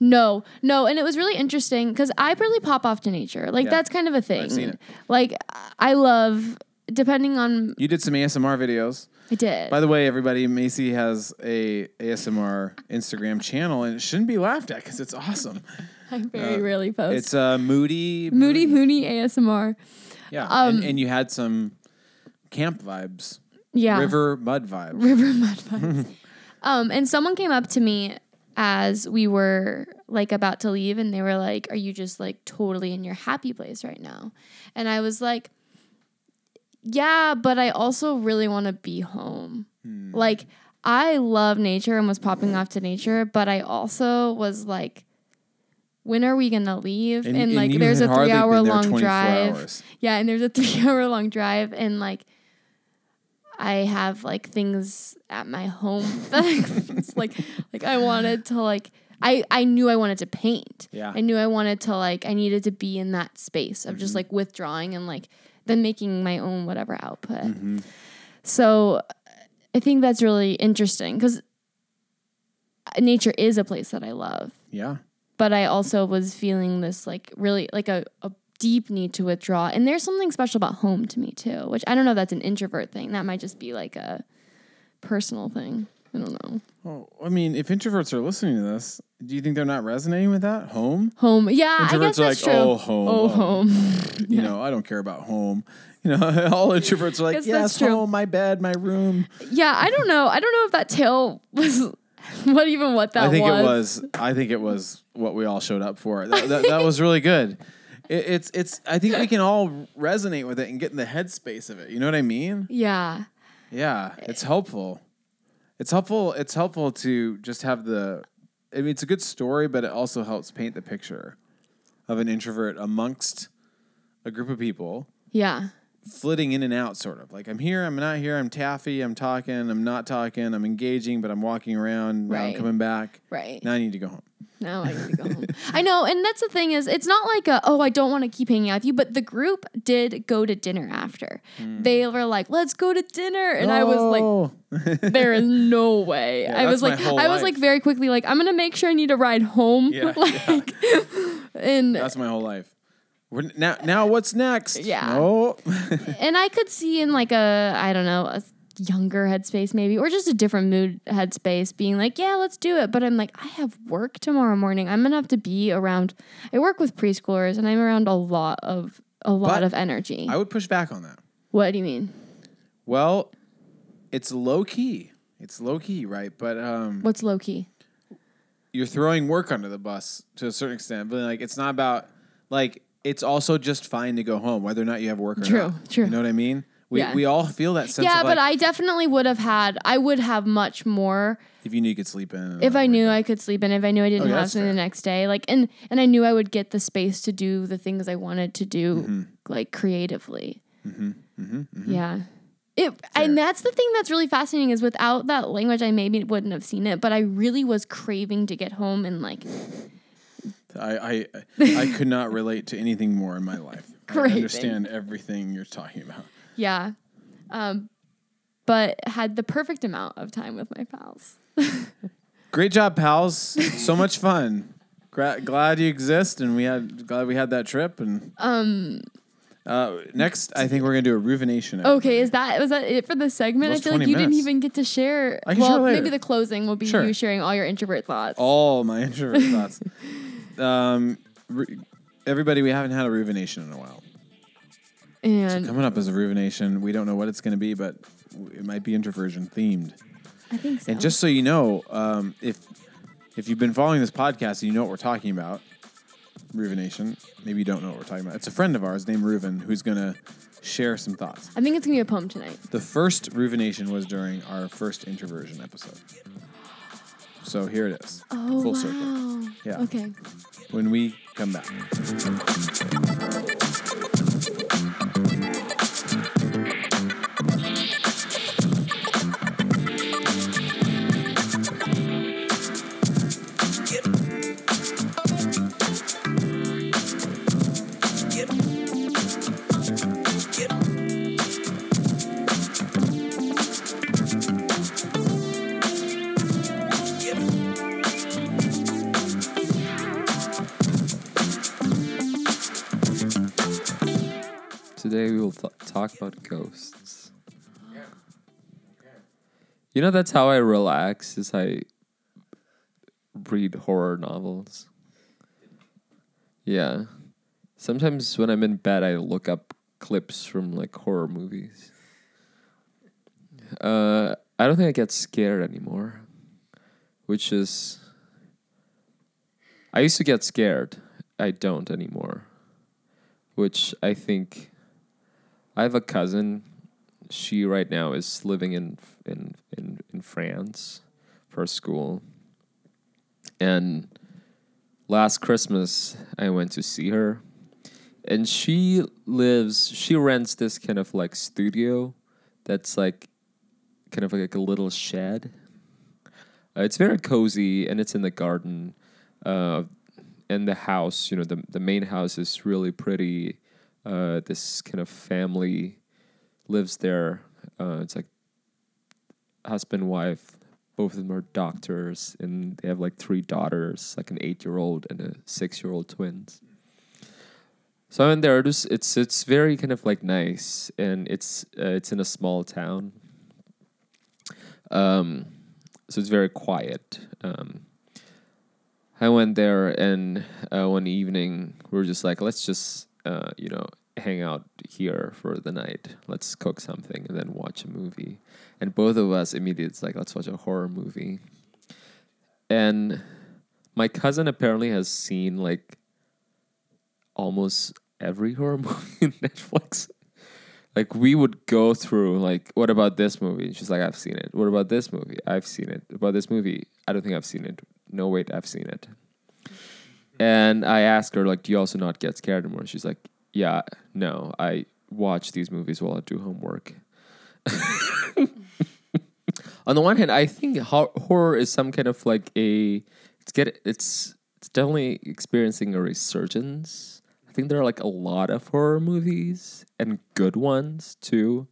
No, no, and it was really interesting because I really pop off to nature. Like Yeah. that's kind of a thing. seen it. Like I love, depending on You did some ASMR videos. I did. By the way, everybody, Macy has a ASMR Instagram channel, and it shouldn't be laughed at because it's awesome. I very rarely post. It's uh, Moody. Moody Mooney ASMR. Yeah, Um, and, and you had some camp vibes, Yeah. river mud vibes. River Mud Vibes. [laughs] um, and someone came up to me as we were like about to leave, and they were like, "Are you just like totally in your happy place right now?" And I was like, "Yeah, but I also really want to be home. Hmm. Like, I love nature and was popping off to nature, but I also was like." When are we gonna leave? And- And, and like, there's a three hour long drive. hours. Yeah, and there's a [laughs] three hour long drive, and like I have like things at my home [laughs] that like like I wanted to like I I knew I wanted to paint. Yeah. I knew I wanted to like I needed to be in that space of just mm-hmm. like withdrawing and like then making my own whatever output. Mm-hmm. So I think that's really interesting because uh, nature is a place that I love Yeah, but I also was feeling this like really like a, a deep need to withdraw. And there's something special about home to me too, which I don't know if that's an introvert thing. That might just be like a personal thing. I don't know. Well, I mean, if introverts are listening to this, do you think they're not resonating with that? Home? Home. Yeah, I Introverts guess are that's like, true. "Oh, home, Oh, oh." home. [laughs] You know, I don't care about home. You know, [laughs] all introverts are like, Guess yes, home, my bed, my room. yeah, I don't know. I don't know if that tail was [laughs] what even what that was. I think was. it was. I think it was what we all showed up for. That, that, that was really good. It, it's it's. I think we can all resonate with it and get in the headspace of it. You know what I mean? Yeah. Yeah, it's helpful. It's helpful. It's helpful to just have the. I mean, it's a good story, but it also helps paint the picture of an introvert amongst a group of people Yeah. Flitting in and out, sort of like I'm here, I'm not here, I'm taffy, I'm talking, I'm not talking, I'm engaging, but I'm walking around, now I'm Right. coming back. Right. Now I need to go home. Now I need to go home. I know, and that's the thing is, it's not like a oh I don't want to keep hanging out with you, but the group did go to dinner after. Hmm. They were like, let's go to dinner, and I was like, like, [laughs] there is no way. Yeah, I was that's my like, whole I was life. like very quickly like I'm gonna make sure I need a ride home. Yeah, [laughs] like, [laughs] and that's my whole life. We're, now, now what's next? Yeah. Oh, [laughs] and I could see in like a I don't know a younger headspace maybe or just a different mood headspace being like yeah let's do it but i'm like i have work tomorrow morning i'm gonna have to be around i work with preschoolers and i'm around a lot of a lot But of energy I would push back on that. what do you mean Well, it's low key. It's low key, right? But um, what's low key you're throwing work under the bus to a certain extent. But like, it's not about like it's also just fine to go home, whether or not you have work or True, not. true. You know what I mean? We Yeah. we all feel that sense. yeah but i definitely would have had i would have much more if you knew you could sleep in, if I knew I could sleep and if I knew I didn't oh, Okay, have something fair. the next day, like and and I knew I would get the space to do the things I wanted to do, Mm-hmm. like creatively. Mm-hmm, mm-hmm, mm-hmm. Yeah. It and that's the thing that's really fascinating is without that language I maybe wouldn't have seen it, but I really was craving to get home and like I, I I could not [laughs] relate to anything more in my life. I Craving. understand everything you're talking about. yeah. Um but had the perfect amount of time with my pals. [laughs] Great job, pals. so [laughs] much fun. Gra- glad you exist, and we had glad we had that trip. And Um uh, next, I think we're gonna do a ruvination. Okay, is that was that it for the segment? I feel like 20 you didn't even get to share. I can well, share maybe the closing will be Sure. you sharing all your introvert thoughts. all my introvert thoughts. Um, ru- everybody, we haven't had a ruvination in a while. and Coming up is a ruvination. We don't know what it's going to be, but it might be introversion themed. I think so. And just so you know, um, if if you've been following this podcast and you know what we're talking about, ruvination. Maybe you don't know what we're talking about. It's a friend of ours named Reuven who's going to share some thoughts. I think it's gonna be a poem tonight. The first ruvination was during our first introversion episode. So here it is. Oh, Full wow. circle. Yeah. Okay. When we come back. Today we will th- talk about ghosts. You know, that's how I relax. Is I read horror novels. Yeah. Sometimes when I'm in bed, I look up clips from like horror movies. Uh, I don't think I get scared anymore, which is. I used to get scared. I don't anymore, which I think. I have a cousin. She right now is living in in in, in France for school. And last Christmas I went to see her. And she lives she rents this kind of like studio that's like kind of like a little shed. Uh, it's very cozy and it's in the garden. Uh, and the house, you know, the the main house is really pretty. Uh, this kind of family lives there. Uh, it's like husband wife. Both of them are doctors, and they have like three daughters, like an eight-year-old and a six-year-old twins. So I went there. It's it's it's very kind of like nice, and it's uh, it's in a small town. Um, so it's very quiet. Um, I went there, and uh, one evening we were just like, let's just uh, you know hang out here for the night. Let's cook something and then watch a movie. And both of us immediately it's like, let's watch a horror movie. And my cousin apparently has seen like almost every horror [laughs] movie in Netflix. Like we would go through like, what about this movie? She's like, I've seen it. What about this movie? I've seen it. About this movie, I don't think I've seen it. No, wait, I've seen it. And I asked her, like, do you also not get scared anymore? She's like, yeah, no, I watch these movies while I do homework. [laughs] On the one hand, I think ho- horror is some kind of like a it's get it's it's definitely experiencing a resurgence. I think there are like a lot of horror movies and good ones too.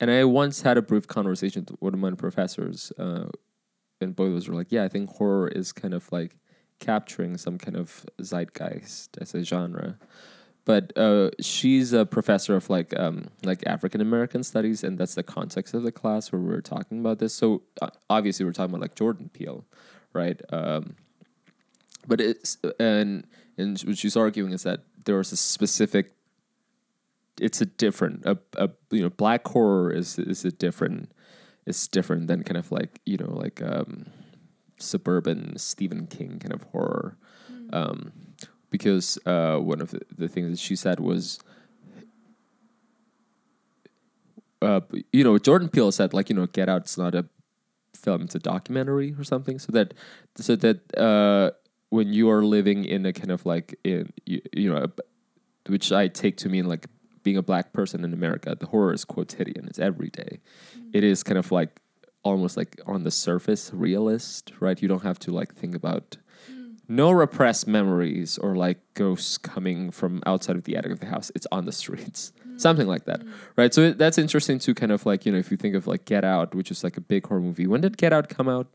And I once had a brief conversation with one of my professors, uh, and both of us were like, "Yeah, I think horror is kind of like capturing some kind of zeitgeist as a genre." but uh, she's a professor of like um, like African American studies, and that's the context of the class where we are talking about this. So uh, obviously, we're talking about like Jordan Peele, right? Um, but it's and and what she's arguing is that there is a specific. It's a different a, a you know black horror is is a different it's different than kind of like you know like um, suburban Stephen King kind of horror. Um, because uh, one of the, the things that she said was, uh, you know, Jordan Peele said like you know, Get Out's not a film; it's a documentary or something. So that so that uh, when you are living in a kind of like in you, you know, a- which I take to mean like being a black person in America, the horror is quotidian; it's everyday. It is kind of like almost like on the surface realist, right? You don't have to like think about no repressed memories or like ghosts coming from outside of the attic of the house. It's on the [laughs] streets, something like that, right? So it, that's interesting to kind of like you know if you think of like Get Out, which is like a big horror movie. When did Get Out come out?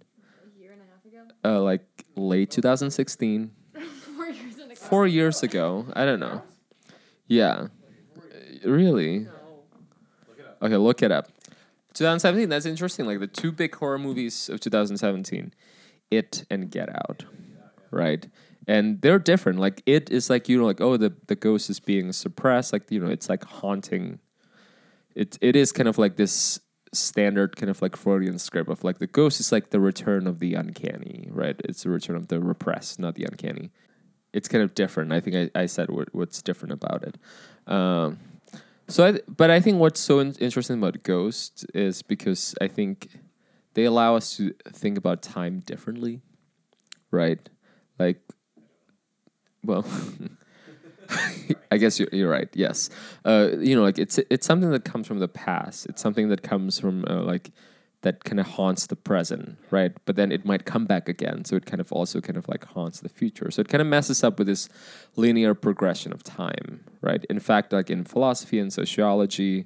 A year and a half ago? Uh, like late 2016, [laughs] Four years ago. four years ago. I don't know. Yeah, Uh, really. Okay, look it up. 2017. That's interesting. Like the two big horror movies of 2017, It and Get Out, right? And they're different. Like It is like you know, like oh, the the ghost is being suppressed. Like you know, it's like haunting. It it is kind of like this standard kind of like Freudian script of like the ghost is like the return of the uncanny, right? It's the return of the repressed, not the uncanny. It's kind of different. I think I, I said what, what's different about it. Um, so, I, but I think what's so in- interesting about Ghost is because I think they allow us to think about time differently. right? Like, well, [laughs] I guess you're, you're right. Yes, uh, you know, like it's it's something that comes from the past. It's something that comes from uh, like that kind of haunts the present, right? But then it might come back again, so it kind of also kind of like haunts the future. So it kind of messes up with this linear progression of time, right? In fact, like in philosophy and sociology,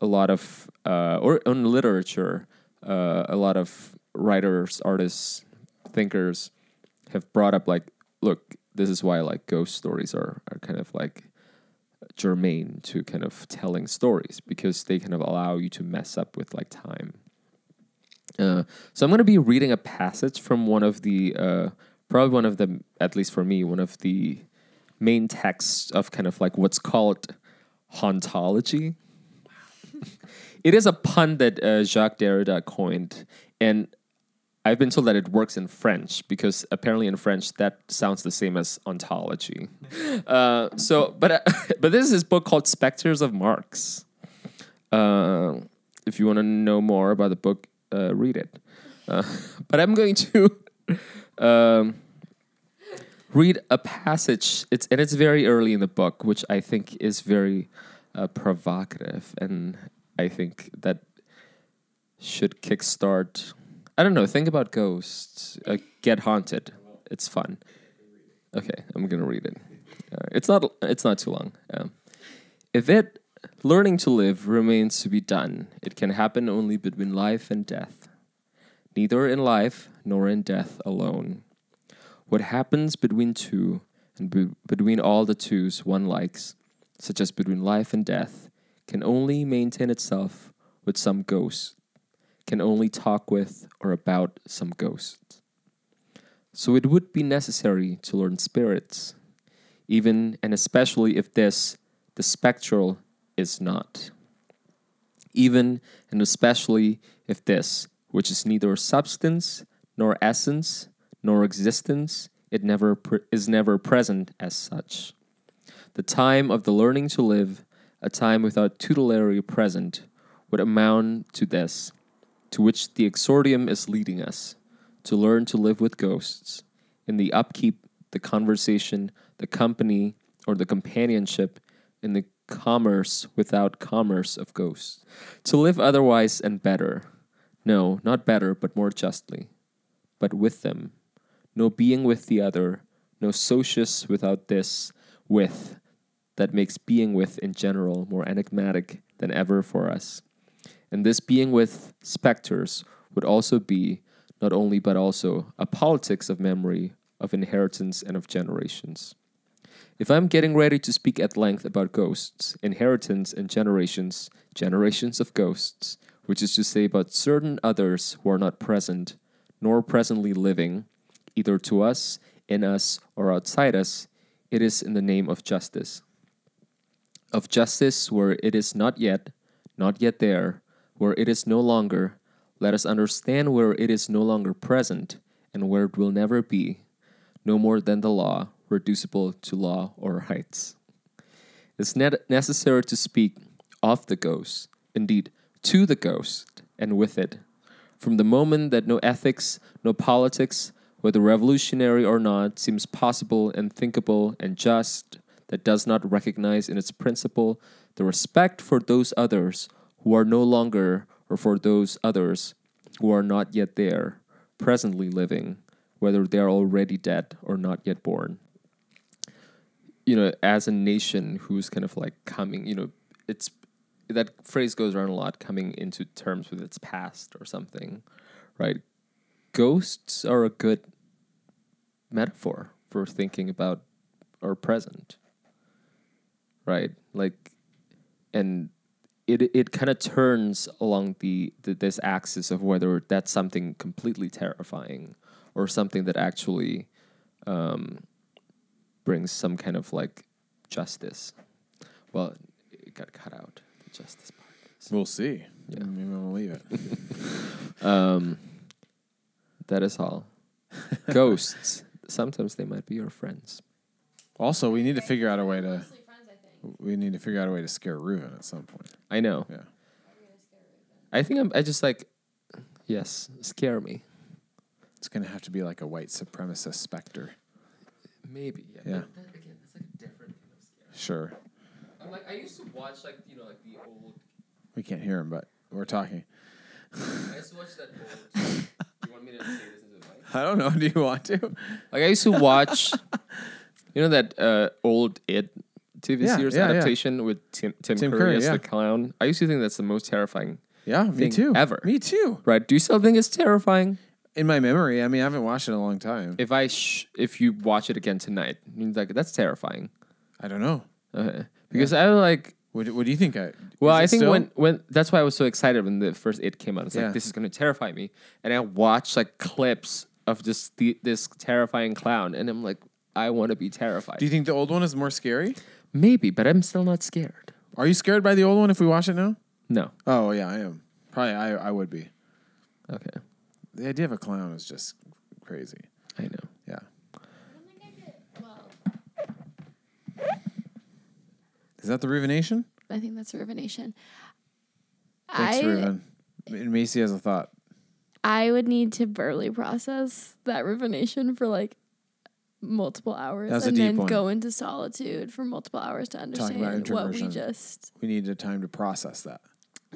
a lot of uh, or in literature, uh, a lot of writers, artists, thinkers have brought up like, look, this is why like ghost stories are are kind of like germane to kind of telling stories because they kind of allow you to mess up with like time. Uh, so I'm going to be reading a passage from one of the uh, probably one of the at least for me one of the main texts of kind of like what's called hauntology. [laughs] it is a pun that uh, Jacques Derrida coined, and I've been told that it works in French because apparently in French that sounds the same as ontology. [laughs] Uh, so, but uh, [laughs] but this is his book called Spectres of Marx. Uh, if you want to know more about the book, uh, read it. Uh, [laughs] but I'm going to um, read a passage. It's and it's very early in the book, which I think is very uh, provocative, and I think that should kickstart. I don't know. Think about ghosts. Uh, get haunted. It's fun. Okay, I'm gonna read it. Uh, it's not. It's not too long. Um, if it learning to live remains to be done, it can happen only between life and death. Neither in life nor in death alone. What happens between two and be- between all the twos one likes, such as between life and death, can only maintain itself with some ghost, can only talk with or about some ghost. So it would be necessary to learn spirits, even and especially if this, the spectral, is not. Even and especially if this, which is neither substance nor essence nor existence, it never is never present as such. The time of the learning to live, a time without tutelary present, would amount to this, to which the exordium is leading us, to learn to live with ghosts, in the upkeep, the conversation, the company, or the companionship, in the commerce without commerce of ghosts. To live otherwise and better. No, not better, but more justly. But with them. No being with the other, no socius without this with that makes being with in general more enigmatic than ever for us. And this being with specters would also be, not only but also, a politics of memory, of inheritance, and of generations. If I'm getting ready to speak at length about ghosts, inheritance, and generations, generations of ghosts, which is to say about certain others who are not present, nor presently living, either to us, in us, or outside us, it is in the name of justice. Of justice where it is not yet, not yet there, where it is no longer, let us understand where it is no longer present, and where it will never be, no more than the law, reducible to law or rights. It's necessary to speak of the ghost, indeed, to the ghost, and with it. From the moment that no ethics, no politics, whether revolutionary or not, seems possible and thinkable and just, that does not recognize in its principle the respect for those others who are no longer, or for those others who are not yet there, presently living, whether they are already dead or not yet born you know, as a nation who's kind of like coming, you know, it's that phrase goes around a lot, coming into terms with its past or something, right? Ghosts are a good metaphor for thinking about our present, right? Like, and it it kind of turns along the, the this axis of whether that's something completely terrifying or something that actually um, brings some kind of like justice. Well, it got cut out the justice part. So, We'll see. Yeah. Maybe I'll leave it. [laughs] um, that is all. [laughs] Ghosts. Sometimes they might be your friends. Also, we need to figure out a way to. We need to figure out a way to scare Reuven at some point. I know. Yeah. I think I'm. I just like, yes, scare me. It's gonna have to be like a white supremacist specter. Maybe. Yeah. Yeah. But then again, it's like a different kind of scare. Sure. I'm like I used to watch like you know like the old. We can't hear him, but we're talking. I used to watch that old. [laughs] you want me to say this into the mic? I don't know. [laughs] Do you want to? Like I used to watch, you know that uh, old It TV Yeah, series yeah, yeah. adaptation with Tim, Tim, Tim Curry, Curry, as yeah. the clown. I used to think that's the most terrifying. Yeah, me too. ever. Me too. Right? Do you still think it's terrifying? In my memory, I mean, I haven't watched it in a long time. If I sh- if you watch it again tonight, like that's terrifying. I don't know. Uh-huh. Okay. Because I like. What, do- what do you think? I, Well, is I think still? when when that's why I was so excited when the first It came out. It's Yeah. like this is going to terrify me, and I watched like clips of just the, this terrifying clown, and I'm like, I want to be terrified. Do you think the old one is more scary? Maybe, but I'm still not scared. Are you scared by the old one if we watch it now? No. Oh yeah, I am. Probably I, I would be. Okay. The idea of a clown is just crazy. I know. Yeah. Is that the Ruvination? I think that's Ruvination. Thanks, I Reuven. And Macy has a thought. I would need to barely process that Ruvination for like multiple hours That's a and deep then one. go into solitude for multiple hours to understand what we just We needed a time to process that.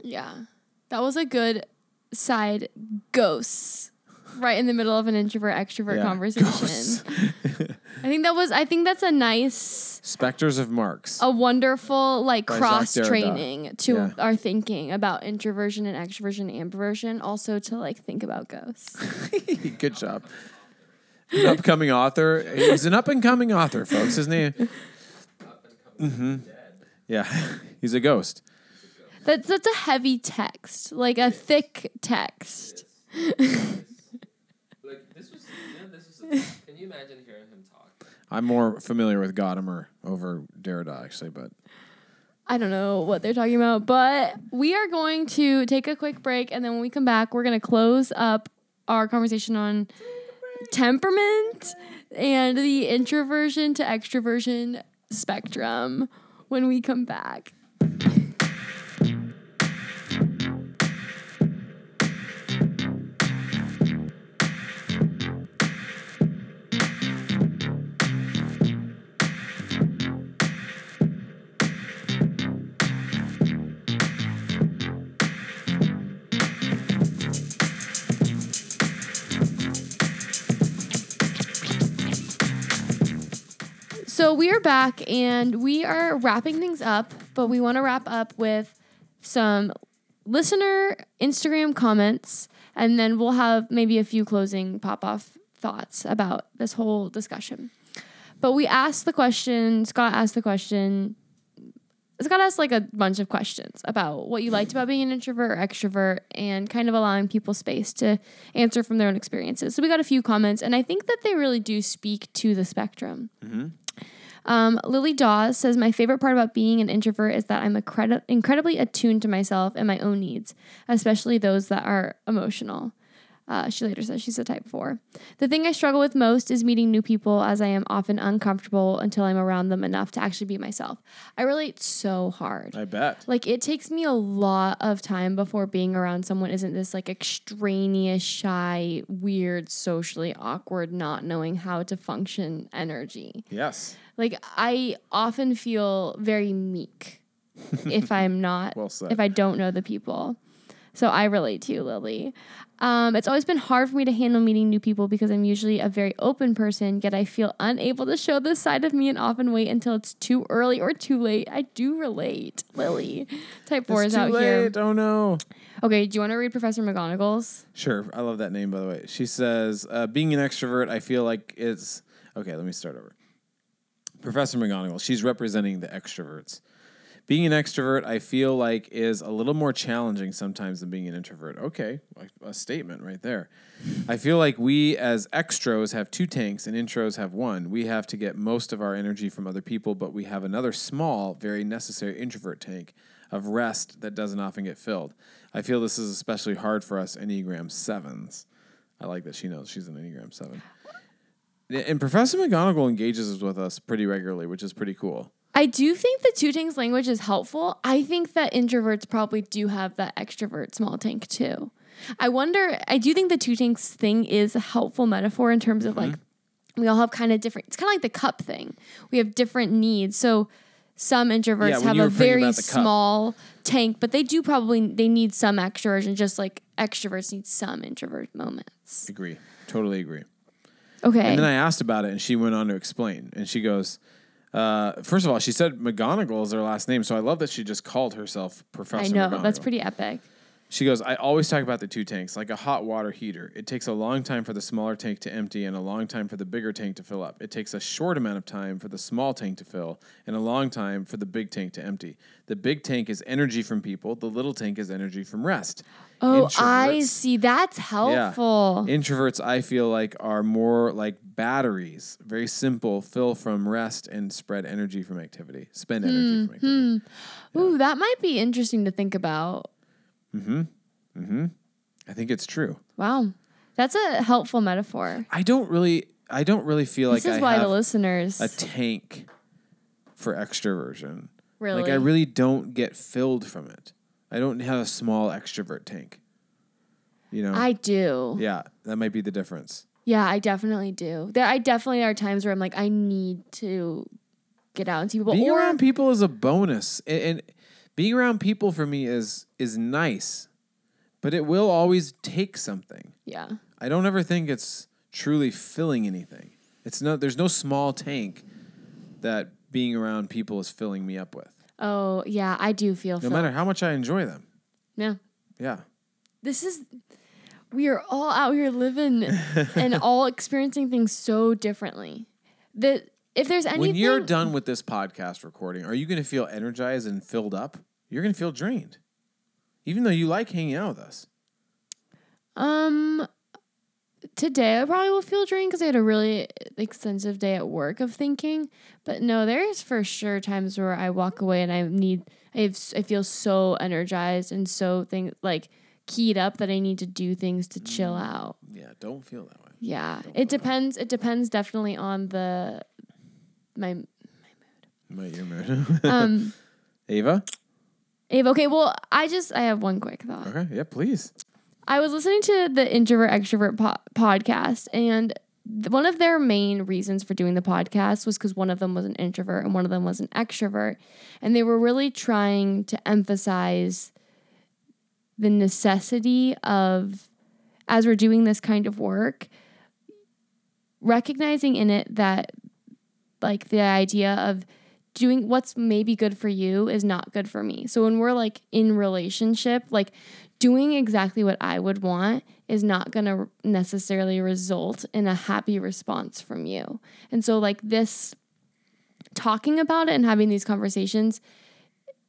yeah. That was a good side ghosts right in the middle of an introvert extrovert Yeah. conversation. [laughs] I think that was I think that's a nice Specters of Marx. a wonderful like cross training to Yeah. our thinking about introversion and extroversion and ambiversion also to like think about ghosts. [laughs] Good job. An upcoming author. He's an up and coming author, folks. His name. hmm Yeah, [laughs] he's a ghost. That's that's a heavy text, like a thick text. [laughs] Like this was, you know, this was. [laughs] can you imagine hearing him talk? I'm more familiar with Gadamer over Derrida, actually, but I don't know what they're talking about, but we are going to take a quick break and then when we come back, we're going to close up our conversation on temperament and the introversion to extroversion spectrum when we come back. So we are back and we are wrapping things up, but we want to wrap up with some listener Instagram comments and then we'll have maybe a few closing pop off thoughts about this whole discussion. But we asked the question, Scott asked the question. Scott asked like a bunch of questions about what you liked about being an introvert or extrovert and kind of allowing people space to answer from their own experiences. So we got a few comments, and I think that they really do speak to the spectrum. Mm-hmm. Um, Lily Dawes says, My favorite part about being an introvert is that I'm incredibly attuned to myself and my own needs, especially those that are emotional. Uh, she later says she's a type four. The thing I struggle with most is meeting new people, as I am often uncomfortable until I'm around them enough to actually be myself. I relate so hard. I bet. Like it takes me a lot of time before being around someone isn't this like extraneous, shy, weird, socially awkward, not knowing how to function energy. Yes. Like I often feel very meek [laughs] if I'm not Well if I don't know the people. So I relate to you, Lily. Um, it's always been hard for me to handle meeting new people because I'm usually a very open person, yet I feel unable to show this side of me and often wait until it's too early or too late. I do relate, Lily. Type four It's is too out late. here. Oh no. Okay, do you want to read Professor McGonagall's? Sure. I love that name, by the way. She says, uh, being an extrovert, I feel like it's. Okay, let me start over. Professor McGonagall, she's representing the extroverts. Being an extrovert, I feel like, is a little more challenging sometimes than being an introvert. Okay, a statement right there. I feel like we as extros have two tanks and intros have one. We have to get most of our energy from other people, but we have another small, very necessary introvert tank of rest that doesn't often get filled. I feel this is especially hard for us Enneagram 7s. I like that she knows she's an Enneagram 7. And Professor McGonagall engages with us pretty regularly, which is pretty cool. I do think the two tanks language is helpful. I think that introverts probably do have that extrovert small tank too. I wonder. I do think the two tanks thing is a helpful metaphor in terms of mm-hmm. like we all have kind of different. It's kind of like the cup thing. We have different needs. So some introverts Yeah, have a very about the cup. small tank, but they do probably they need some extroversion, just like extroverts need some introvert moments. Agree. Totally agree. Okay. And then I asked about it, and she went on to explain. And she goes, uh, first of all, she said McGonagall is her last name, so I love that she just called herself Professor. I know that's pretty epic. She goes, I always talk about the two tanks, like a hot water heater. It takes a long time for the smaller tank to empty and a long time for the bigger tank to fill up. It takes a short amount of time for the small tank to fill and a long time for the big tank to empty. The big tank is energy from people, the little tank is energy from rest. Oh, I see. That's helpful. Introverts, I feel like, are more like batteries. Very simple, fill from rest and spread energy from activity. Spend energy hmm, from activity. Hmm. Ooh, that might be interesting to think about. Mm-hmm. Mm-hmm. I think it's true. Wow, that's a helpful metaphor. I don't really, I don't really feel This like is I why have the listeners a tank for extroversion. really. Like I really don't get filled from it. I don't have a small extrovert tank. You know. I do. yeah, that might be the difference. Yeah, I definitely do. There, I definitely are times where I'm like, I need to get out and see people. being or around people is a bonus and, and being around people for me is is nice but it will always take something yeah, i don't ever think it's truly filling anything it's no there's no small tank that being around people is filling me up with oh yeah, I do feel. no filled. matter how much i enjoy them Yeah, yeah this is. We are all out here living [laughs] and all experiencing things so differently. That if there's anything, when you're done with this podcast recording are you going to feel energized and filled up you're going to feel drained even though you like hanging out with us Um, today I probably will feel drained because I had a really extensive day at work of thinking. But no, there's for sure times where I walk away and I need, I have, I feel so energized and so thing like keyed up that I need to do things to chill out. yeah don't feel that way Yeah, it depends. It depends definitely on the my Might your mood. [laughs] um. [laughs] ava Ava, okay, well, I just I have one quick thought. okay yeah please I was listening to the introvert extrovert po- podcast, and th- one of their main reasons for doing the podcast was because one of them was an introvert and one of them was an extrovert, and they were really trying to emphasize the necessity of, as we're doing this kind of work, recognizing in it that, like the idea of doing what's maybe good for you is not good for me. So when we're like in relationship, like doing exactly what I would want is not going to necessarily result in a happy response from you. And so like this talking about it and having these conversations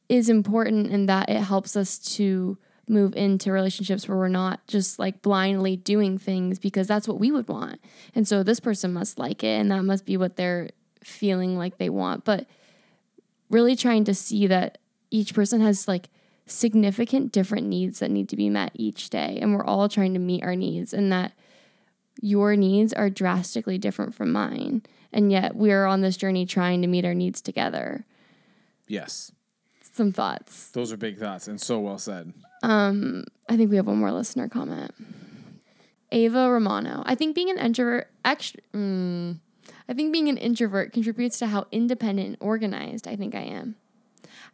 is important in that it helps us to move into relationships where we're not just like blindly doing things because that's what we would want. And so this person must like it and that must be what they're feeling like they want. But really trying to see that each person has like significant different needs that need to be met each day and we're all trying to meet our needs and that your needs are drastically different from mine and yet we're on this journey trying to meet our needs together yes some thoughts Those are big thoughts and so well said. um i think we have one more listener comment ava romano i think being an introvert extra mm, i think being an introvert contributes to how independent and organized i think i am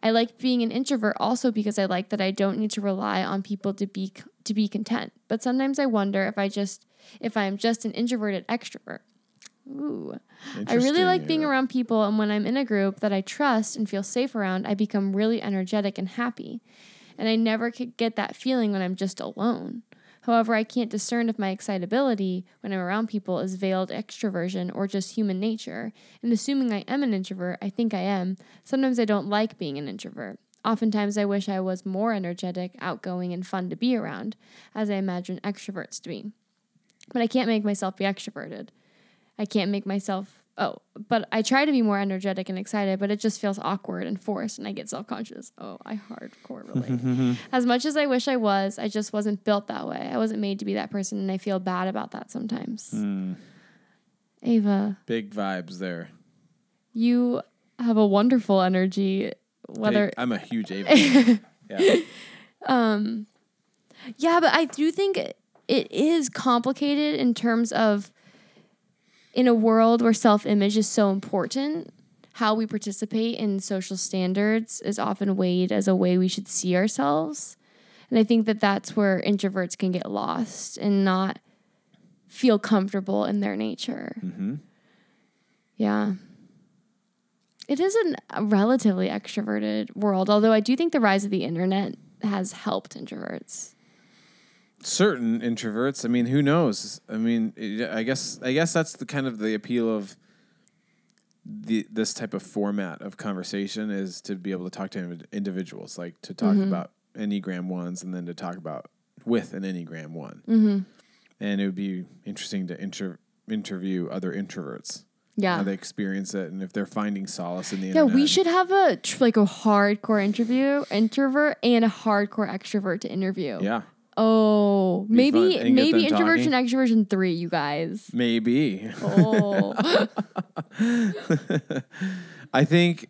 I like being an introvert also because I like that I don't need to rely on people to be to be content. But sometimes I wonder if I just if I'm just an introverted extrovert. Ooh. I really like being around people and when I'm in a group that I trust and feel safe around, I become really energetic and happy. And I never could get that feeling when I'm just alone. However, I can't discern if my excitability when I'm around people is veiled extroversion or just human nature. And assuming I am an introvert, I think I am, sometimes I don't like being an introvert. Oftentimes, I wish I was more energetic, outgoing, and fun to be around, as I imagine extroverts to be. But I can't make myself be extroverted. I can't make myself oh, but I try to be more energetic and excited, but it just feels awkward and forced and I get self-conscious. Oh, I hardcore relate. [laughs] as much as I wish I was, I just wasn't built that way. I wasn't made to be that person and I feel bad about that sometimes. Hmm. Ava, Big vibes there. you have a wonderful energy whether Big- I'm a huge Ava. [laughs] yeah. Um, yeah, but I do think it is complicated in terms of in a world where self image is so important, how we participate in social standards is often weighed as a way we should see ourselves. And I think that that's where introverts can get lost and not feel comfortable in their nature. Mm-hmm. Yeah. It is an, a relatively extroverted world, although I do think the rise of the internet has helped introverts. Certain introverts. I mean, who knows? I mean, I guess I guess that's the kind of the appeal of the this type of format of conversation is to be able to talk to individuals, like to talk about Enneagram ones, and then to talk about with an Enneagram one. Mm-hmm. And it would be interesting to inter- interview other introverts. Yeah. How they experience it, and if they're finding solace in the Yeah, internet. we should have a tr- like a hardcore interview introvert and a hardcore extrovert to interview. Yeah, Oh, Be maybe fun and get maybe introversion extroversion three, you guys. maybe. Oh, [laughs] I think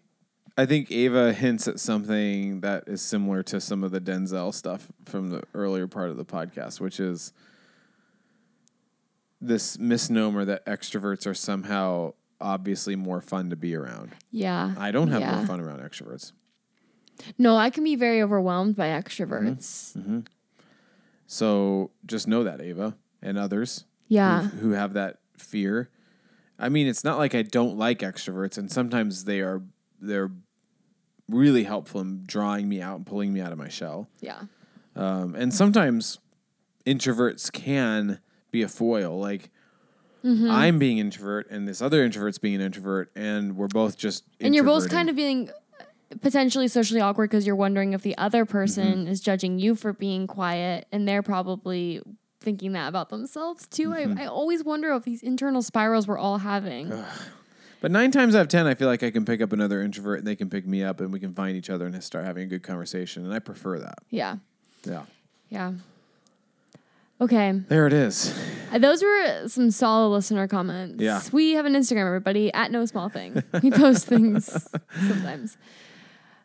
I think Ava hints at something that is similar to some of the Denzel stuff from the earlier part of the podcast, which is this misnomer that extroverts are somehow obviously more fun to be around. yeah. I don't have Yeah. more fun around extroverts. No, I can be very overwhelmed by extroverts. Mm-hmm. So just know that, Ava, and others Yeah. who, have that fear. I mean, it's not like I don't like extroverts, and sometimes they are they're really helpful in drawing me out and pulling me out of my shell. Yeah. Um, and sometimes introverts can be a foil. Like Mm-hmm. I'm being introvert, and this other introvert's being an introvert, and we're both just And you're both kind of being potentially socially awkward because you're wondering if the other Mm-hmm. person is judging you for being quiet and they're probably thinking that about themselves too. Mm-hmm. I, I always wonder if these internal spirals we're all having. But nine times out of ten, I feel like I can pick up another introvert, and they can pick me up, and we can find each other and start having a good conversation. And I prefer that. Yeah. Yeah, Yeah. Okay. there it is. Uh, Those were some solid listener comments. Yeah. We have an Instagram, everybody, at no small thing. We post things [laughs] sometimes.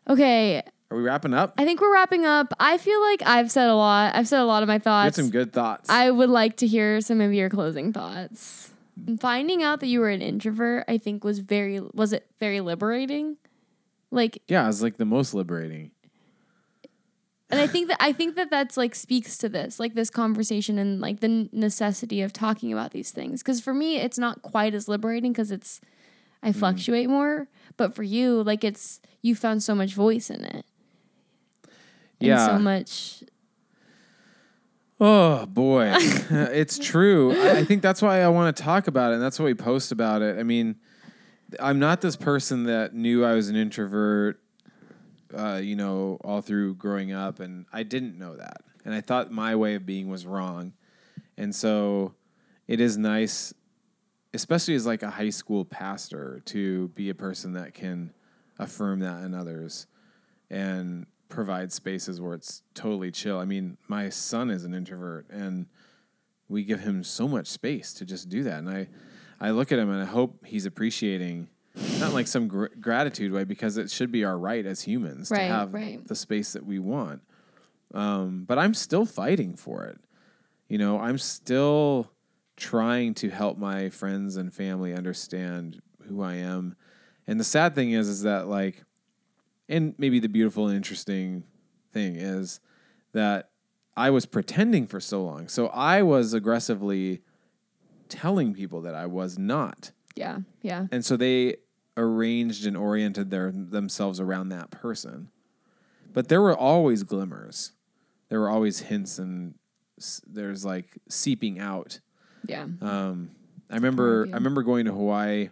Okay. Are we wrapping up? I think we're wrapping up. I feel like I've said a lot. I've said a lot of my You had thoughts. some good thoughts. I would like to hear some of your closing thoughts. Finding out that you were an introvert, I think was very was it very liberating? Like yeah, it's like the most liberating. and I think that I think that that's like speaks to this, like this conversation and like the necessity of talking about these things. Cuz for me it's not quite as liberating cuz it's I Mm-hmm. fluctuate more, but for you like it's you found so much voice in it. Yeah. so much Oh boy, [laughs] [laughs] it's true. I, I think that's why I want to talk about it, and that's why we post about it. I mean, I'm not this person that knew I was an introvert, uh, you know, all through growing up, and I didn't know that, and I thought my way of being was wrong, and so it is nice, especially as like a high school pastor, to be a person that can affirm that in others, and provide spaces where it's totally chill. I mean, my son is an introvert and we give him so much space to just do that. And I, I look at him and I hope he's appreciating not like some gr- gratitude way because it should be our right as humans Right, to have right. the space that we want. Um, but I'm still fighting for it. You know, I'm still trying to help my friends and family understand who I am. And the sad thing is, is that like, and maybe the beautiful and interesting thing is that I was pretending for so long. So I was aggressively telling people that I was not. yeah, yeah. And so they arranged and oriented their themselves around that person. But there were always glimmers. There were always hints and s- there's like seeping out. Yeah. Um, I remember. I remember going to Hawaii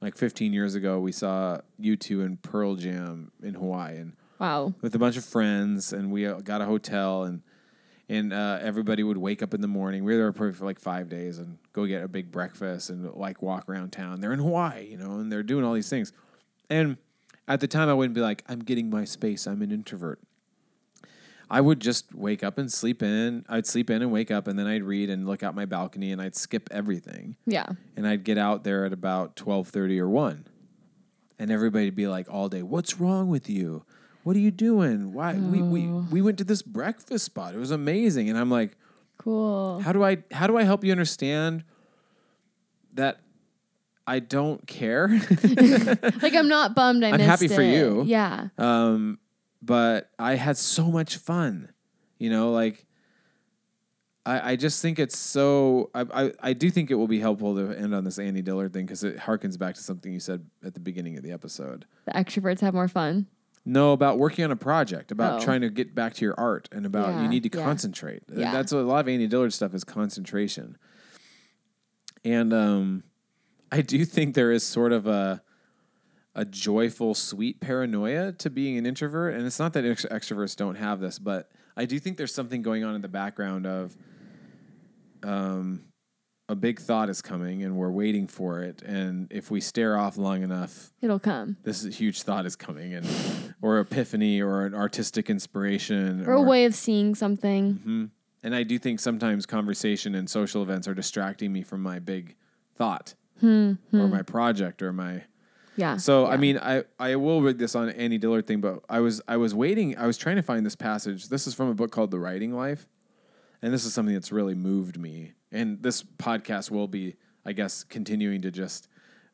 like 15 years ago. We saw U2 and Pearl Jam in Hawaii and Wow. with a bunch of friends, and we uh, got a hotel, and and uh, everybody would wake up in the morning. We were there probably for like five days, and go get a big breakfast and like walk around town. They're in Hawaii, you know, and they're doing all these things. And at the time, I wouldn't be like, I'm getting my space. I'm an introvert. I would just wake up and sleep in. I'd sleep in and wake up, and then I'd read and look out my balcony, and I'd skip everything Yeah. and I'd get out there at about twelve thirty or one, and everybody'd be like all day, "What's wrong with you? What are you doing? Why we, we Oh. we went to this breakfast spot. It was amazing. And I'm like, Cool. how do I how do I help you understand that I don't care? [laughs] like I'm not bummed I I'm missed happy for you. Yeah. um, but I had so much fun. You know, like I, I just think it's so. I, I I do think it will be helpful to end on this Annie Dillard thing because it harkens back to something you said at the beginning of the episode. The extroverts have more fun. No, about working on a project, about Oh. trying to get back to your art, and about you need to yeah. concentrate. Yeah. That's what a lot of Annie Dillard stuff is concentration. And um, I do think there is sort of a a joyful, sweet paranoia to being an introvert, and it's not that ex- extroverts don't have this, but I do think there's something going on in the background of um, a big thought is coming, and we're waiting for it, and if we stare off long enough It'll come. this is a huge thought is coming and or epiphany or an artistic inspiration Or a way of seeing something. Mhm. and i do think sometimes conversation and social events are distracting me from my big thought or my project or my Yeah. so i Hmm. mean i i will read this on Annie dillard thing but i was i was waiting i was trying to find this passage this is from a book called the writing life and this is something that's really moved me and this podcast will be i guess continuing to just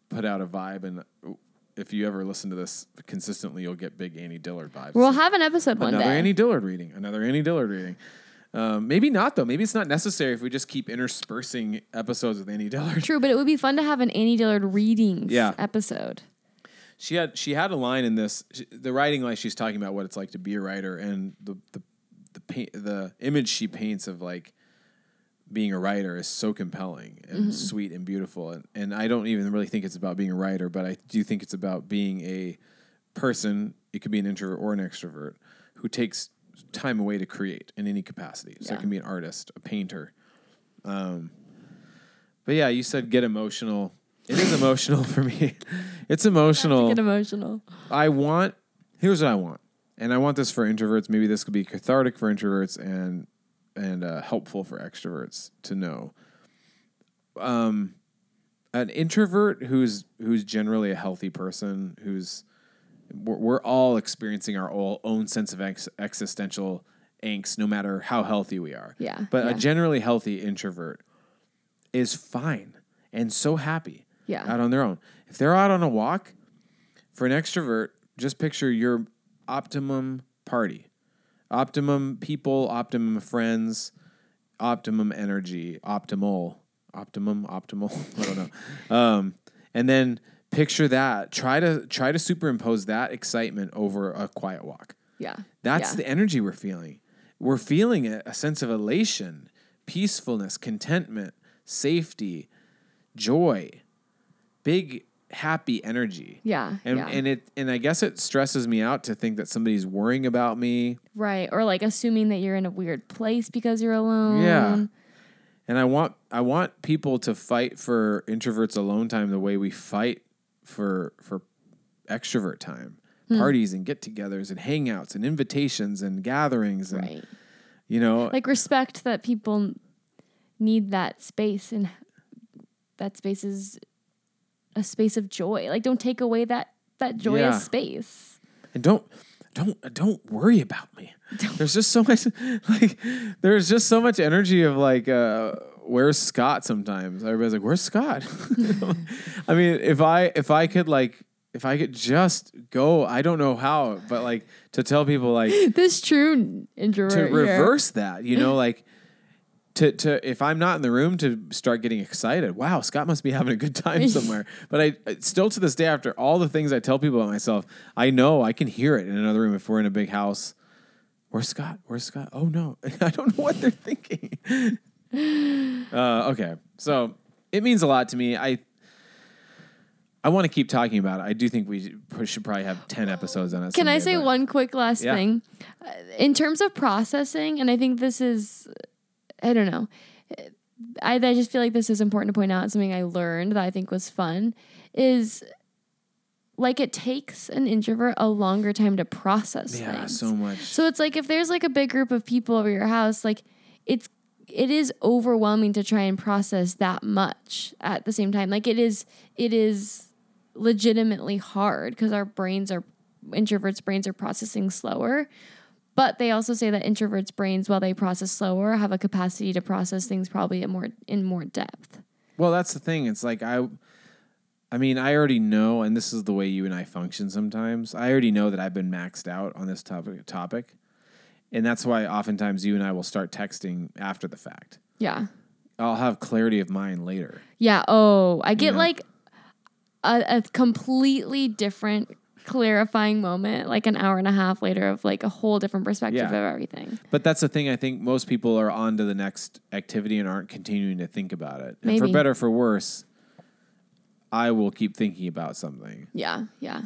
put out a vibe and if you ever listen to this consistently you'll get big Annie dillard vibes We'll have an episode one another day. annie dillard reading another Annie dillard reading um, maybe not though maybe it's not necessary if we just keep interspersing episodes with Annie dillard True, but it would be fun to have an Annie Dillard readings Yeah. episode. She had she had a line in this the writing life she's talking about what it's like to be a writer and the the the paint, the image she paints of like being a writer is so compelling and sweet and beautiful. And and I don't even really think it's about being a writer but I do think it's about being a person it could be an introvert or an extrovert who takes time away to create in any capacity. So Yeah. it can be an artist a painter. Um but yeah you said get emotional it is emotional for me [laughs] it's emotional Get emotional. I want here's what I want, and I want this for introverts. Maybe this could be cathartic for introverts and and uh, helpful for extroverts to know. Um, an introvert who's who's generally a healthy person, who's we're, we're all experiencing our all, own sense of ex- existential angst, no matter how healthy we are. Yeah, But yeah. a generally healthy introvert is fine and so happy Yeah. out on their own. If they're out on a walk, for an extrovert, just picture your optimum party, optimum people, optimum friends, optimum energy, optimal, optimum, optimal. [laughs] I don't know. Um, and then picture that. Try to try to superimpose that excitement over a quiet walk. Yeah. That's yeah. the energy we're feeling. We're feeling a, a sense of elation, peacefulness, contentment, safety, joy, big happy energy. Yeah. And yeah. and it and I guess it stresses me out to think that somebody's worrying about me. right. Or like assuming that you're in a weird place because you're alone. Yeah. And I want I want people to fight for introverts alone time the way we fight for for extrovert time. Hmm. Parties and get-togethers and hangouts and invitations and gatherings and Right. you know Like respect that people need that space and that space is a space of joy. Like don't take away that that joyous Yeah. space. and don't don't don't worry about me. There's just so much [laughs] like there's just so much energy of like uh where's Scott sometimes. Everybody's like, Where's Scott? [laughs] I mean, if I if I could like if I could just go, I don't know how, but like to tell people like [laughs] This true introvert. to here. reverse that, you know, like to to if I'm not in the room to start getting excited. Wow, Scott must be [laughs] having a good time [laughs] somewhere. but I still to this day, after all the things I tell people about myself, I know I can hear it in another room if we're in a big house. Where's Scott? Where's Scott? Oh no, [laughs] I don't know what they're thinking. uh, okay, so it means a lot to me. I. I want to keep talking about it. I do think we should probably have 10 episodes on it. Can I say one quick last Yeah. thing? Uh, In terms of processing, and I think this is, I don't know, I, I just feel like this is important to point out. Something I learned that I think was fun is like it takes an introvert a longer time to process Yeah, things. so much. So it's like if there's like a big group of people over your house, like it's it is overwhelming to try and process that much at the same time. Like it is it is legitimately hard because our brains are introverts' brains are processing slower. But they also say that introverts' brains, while they process slower, have a capacity to process things probably in more in more depth. Well, that's the thing. It's like I, I mean, I already know, and this is the way you and I function sometimes. I already know that I've been maxed out on this topic. Topic, and that's why oftentimes you and I will start texting after the fact. Yeah. I'll have clarity of mind later. Yeah. Oh, I get know? like a, a completely different clarifying moment, like an hour and a half later, of like a whole different perspective Yeah. of everything. But that's the thing. I think most people are on to the next activity and aren't continuing to think about it. And for better or for worse, I will keep thinking about something. Yeah. Yeah.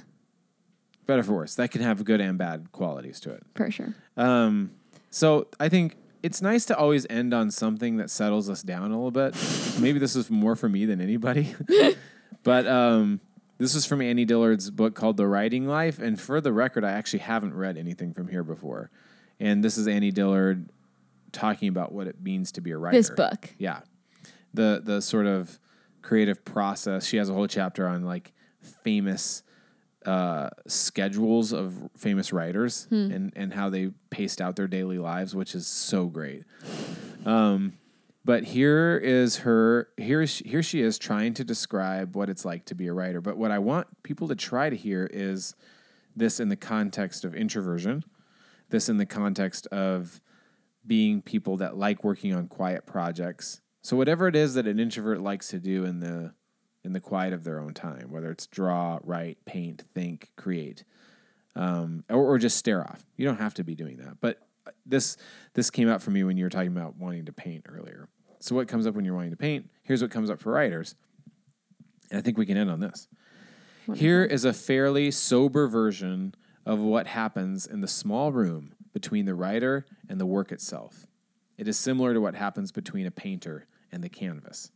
Better for worse, that can have good and bad qualities to it. For sure. Um, so I think it's nice to always end on something that settles us down a little bit. Maybe this is more for me than anybody, [laughs] but um, this is from Annie Dillard's book called The Writing Life. And for the record, I actually haven't read anything from here before. And this is Annie Dillard talking about what it means to be a writer. This book. Yeah. The the sort of creative process. She has a whole chapter on like famous uh, schedules of famous writers and, and how they paced out their daily lives, which is so great. Um, but here is her here is here she is trying to describe what it's like to be a writer. But what I want people to try to hear is this in the context of introversion, this in the context of being people that like working on quiet projects. So whatever it is that an introvert likes to do in the in the quiet of their own time, whether it's draw, write, paint, think, create, um, or, or just stare off. You don't have to be doing that. But this this came out for me when you were talking about wanting to paint earlier. So what comes up when you're wanting to paint? Here's what comes up for writers, and I think we can end on this. Here is a fairly sober version of what happens in the small room between the writer and the work itself. It is similar to what happens between a painter and the canvas.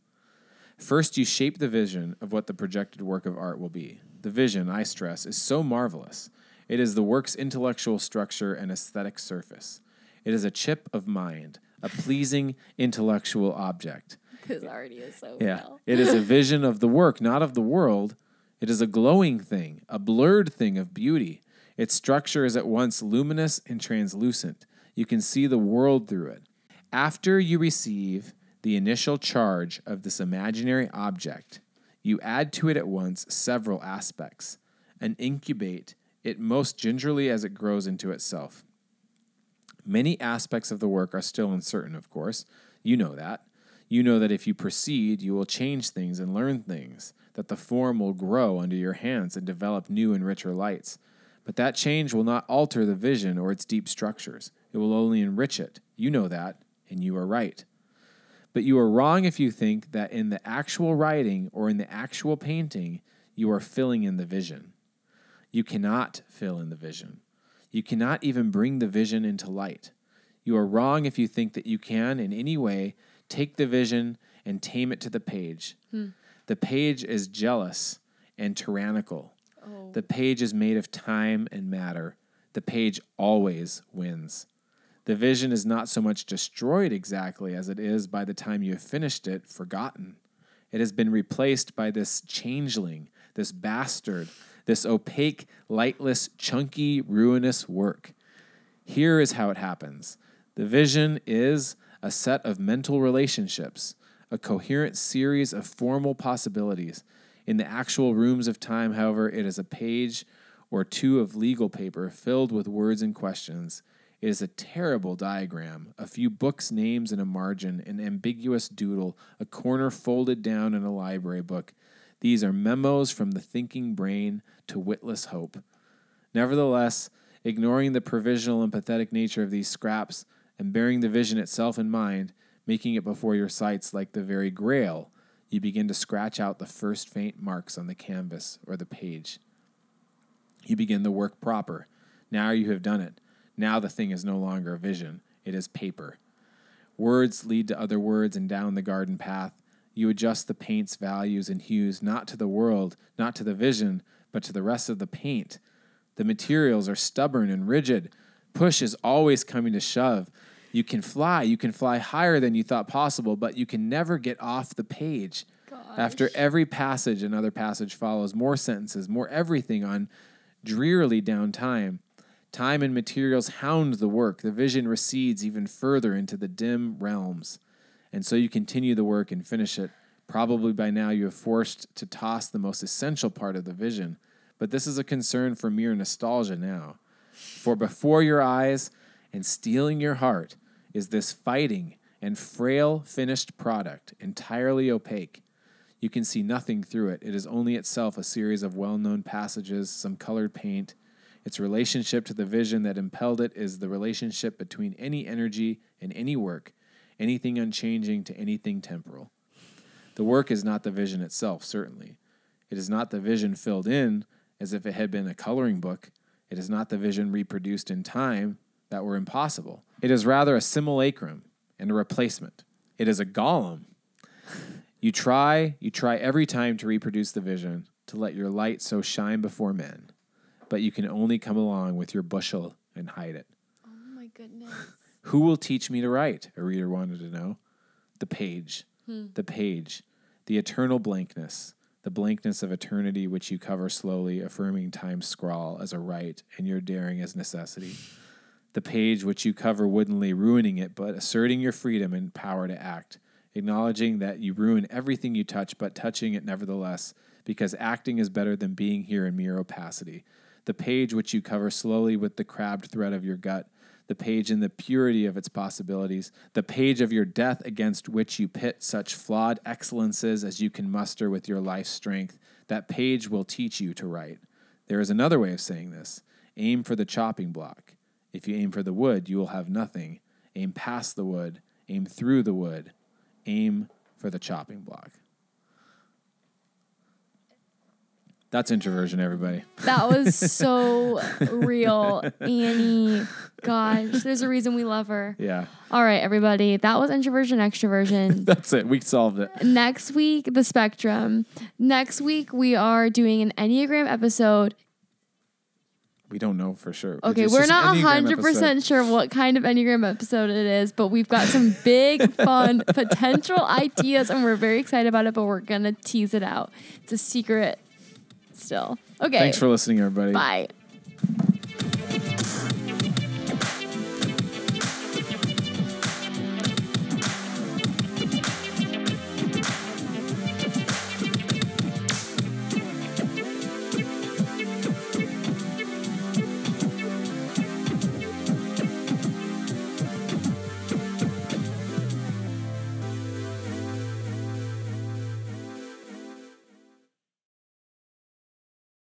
First, you shape the vision of what the projected work of art will be. The vision, I stress, is so marvelous. It is the work's intellectual structure and aesthetic surface. It is a chip of mind, a pleasing intellectual object. Because already is so Yeah. It is a [laughs] vision of the work, not of the world. It is a glowing thing, a blurred thing of beauty. Its structure is at once luminous and translucent. You can see the world through it. After you receive the initial charge of this imaginary object, you add to it at once several aspects and incubate it most gingerly as it grows into itself. Many aspects of the work are still uncertain, of course. You know that. You know that if you proceed, you will change things and learn things, that the form will grow under your hands and develop new and richer lights. But that change will not alter the vision or its deep structures. It will only enrich it. You know that, and you are right. But you are wrong if you think that in the actual writing or in the actual painting, you are filling in the vision. You cannot fill in the vision. You cannot even bring the vision into light. You are wrong if you think that you can, in any way, take the vision and tame it to the page. Hmm. The page is jealous and tyrannical. Oh. The page is made of time and matter. The page always wins. The vision is not so much destroyed exactly as it is by the time you have finished it, forgotten. It has been replaced by this changeling, this bastard, this opaque, lightless, chunky, ruinous work. Here is how it happens the vision is a set of mental relationships, a coherent series of formal possibilities. In the actual rooms of time, however, it is a page or two of legal paper filled with words and questions. It is a terrible diagram, a few books' names in a margin, an ambiguous doodle, a corner folded down in a library book. These are memos from the thinking brain to witless hope. Nevertheless, ignoring the provisional and pathetic nature of these scraps and bearing the vision itself in mind, making it before your sights like the very grail, you begin to scratch out the first faint marks on the canvas or the page. You begin the work proper. Now you have done it. Now the thing is no longer a vision, it is paper. Words lead to other words and down the garden path. You adjust the paint's values and hues not to the world, not to the vision, but to the rest of the paint. The materials are stubborn and rigid. Push is always coming to shove. You can fly, you can fly higher than you thought possible, but you can never get off the page. After every passage, another passage follows, more sentences, more everything on drearily down time. Time and materials hound the work. The vision recedes even further into the dim realms. And so you continue the work and finish it. Probably by now you have forced to toss the most essential part of the vision. But this is a concern for mere nostalgia now. For before your eyes and stealing your heart is this fighting and frail finished product, entirely opaque. You can see nothing through it. It is only itself a series of well known passages, some colored paint. Its relationship to the vision that impelled it is the relationship between any energy and any work, anything unchanging to anything temporal. The work is not the vision itself, certainly. It is not the vision filled in as if it had been a coloring book. It is not the vision reproduced in time that were impossible. It is rather a simulacrum and a replacement. It is a golem. You try, you try every time to reproduce the vision, to let your light so shine before men, but you can only come along with your bushel and hide it. Oh my goodness. Who will teach me to write? A reader wanted to know. The page. Hmm. The page. The eternal blankness. The blankness of eternity which you cover slowly, affirming time's scrawl as a right and your daring as necessity. The page which you cover woodenly, ruining it, but asserting your freedom and power to act, acknowledging that you ruin everything you touch, but touching it nevertheless, because acting is better than being here in mere opacity. The page which you cover slowly with the crabbed thread of your gut, the page in the purity of its possibilities, the page of your death against which you pit such flawed excellences as you can muster with your life strength. That page will teach you to write. There is another way of saying this aim for the chopping block. If you aim for the wood, you will have nothing. Aim past the wood, aim through the wood, aim for the chopping block. That's introversion, everybody. That was [laughs] so real, Annie. Gosh, there's a reason we love her. Yeah, All right, everybody. That was introversion, extroversion. [laughs] that's it. We solved it. Next week, the spectrum. Next week, we are doing an Enneagram episode. We don't know for sure. Okay, we're not an Enneagram hundred episode. percent sure what kind of Enneagram episode it is, but we've got some big, [laughs] fun potential ideas, and we're very excited about it. But we're gonna tease it out. It's a secret, still. Okay. Thanks for listening, everybody. Bye.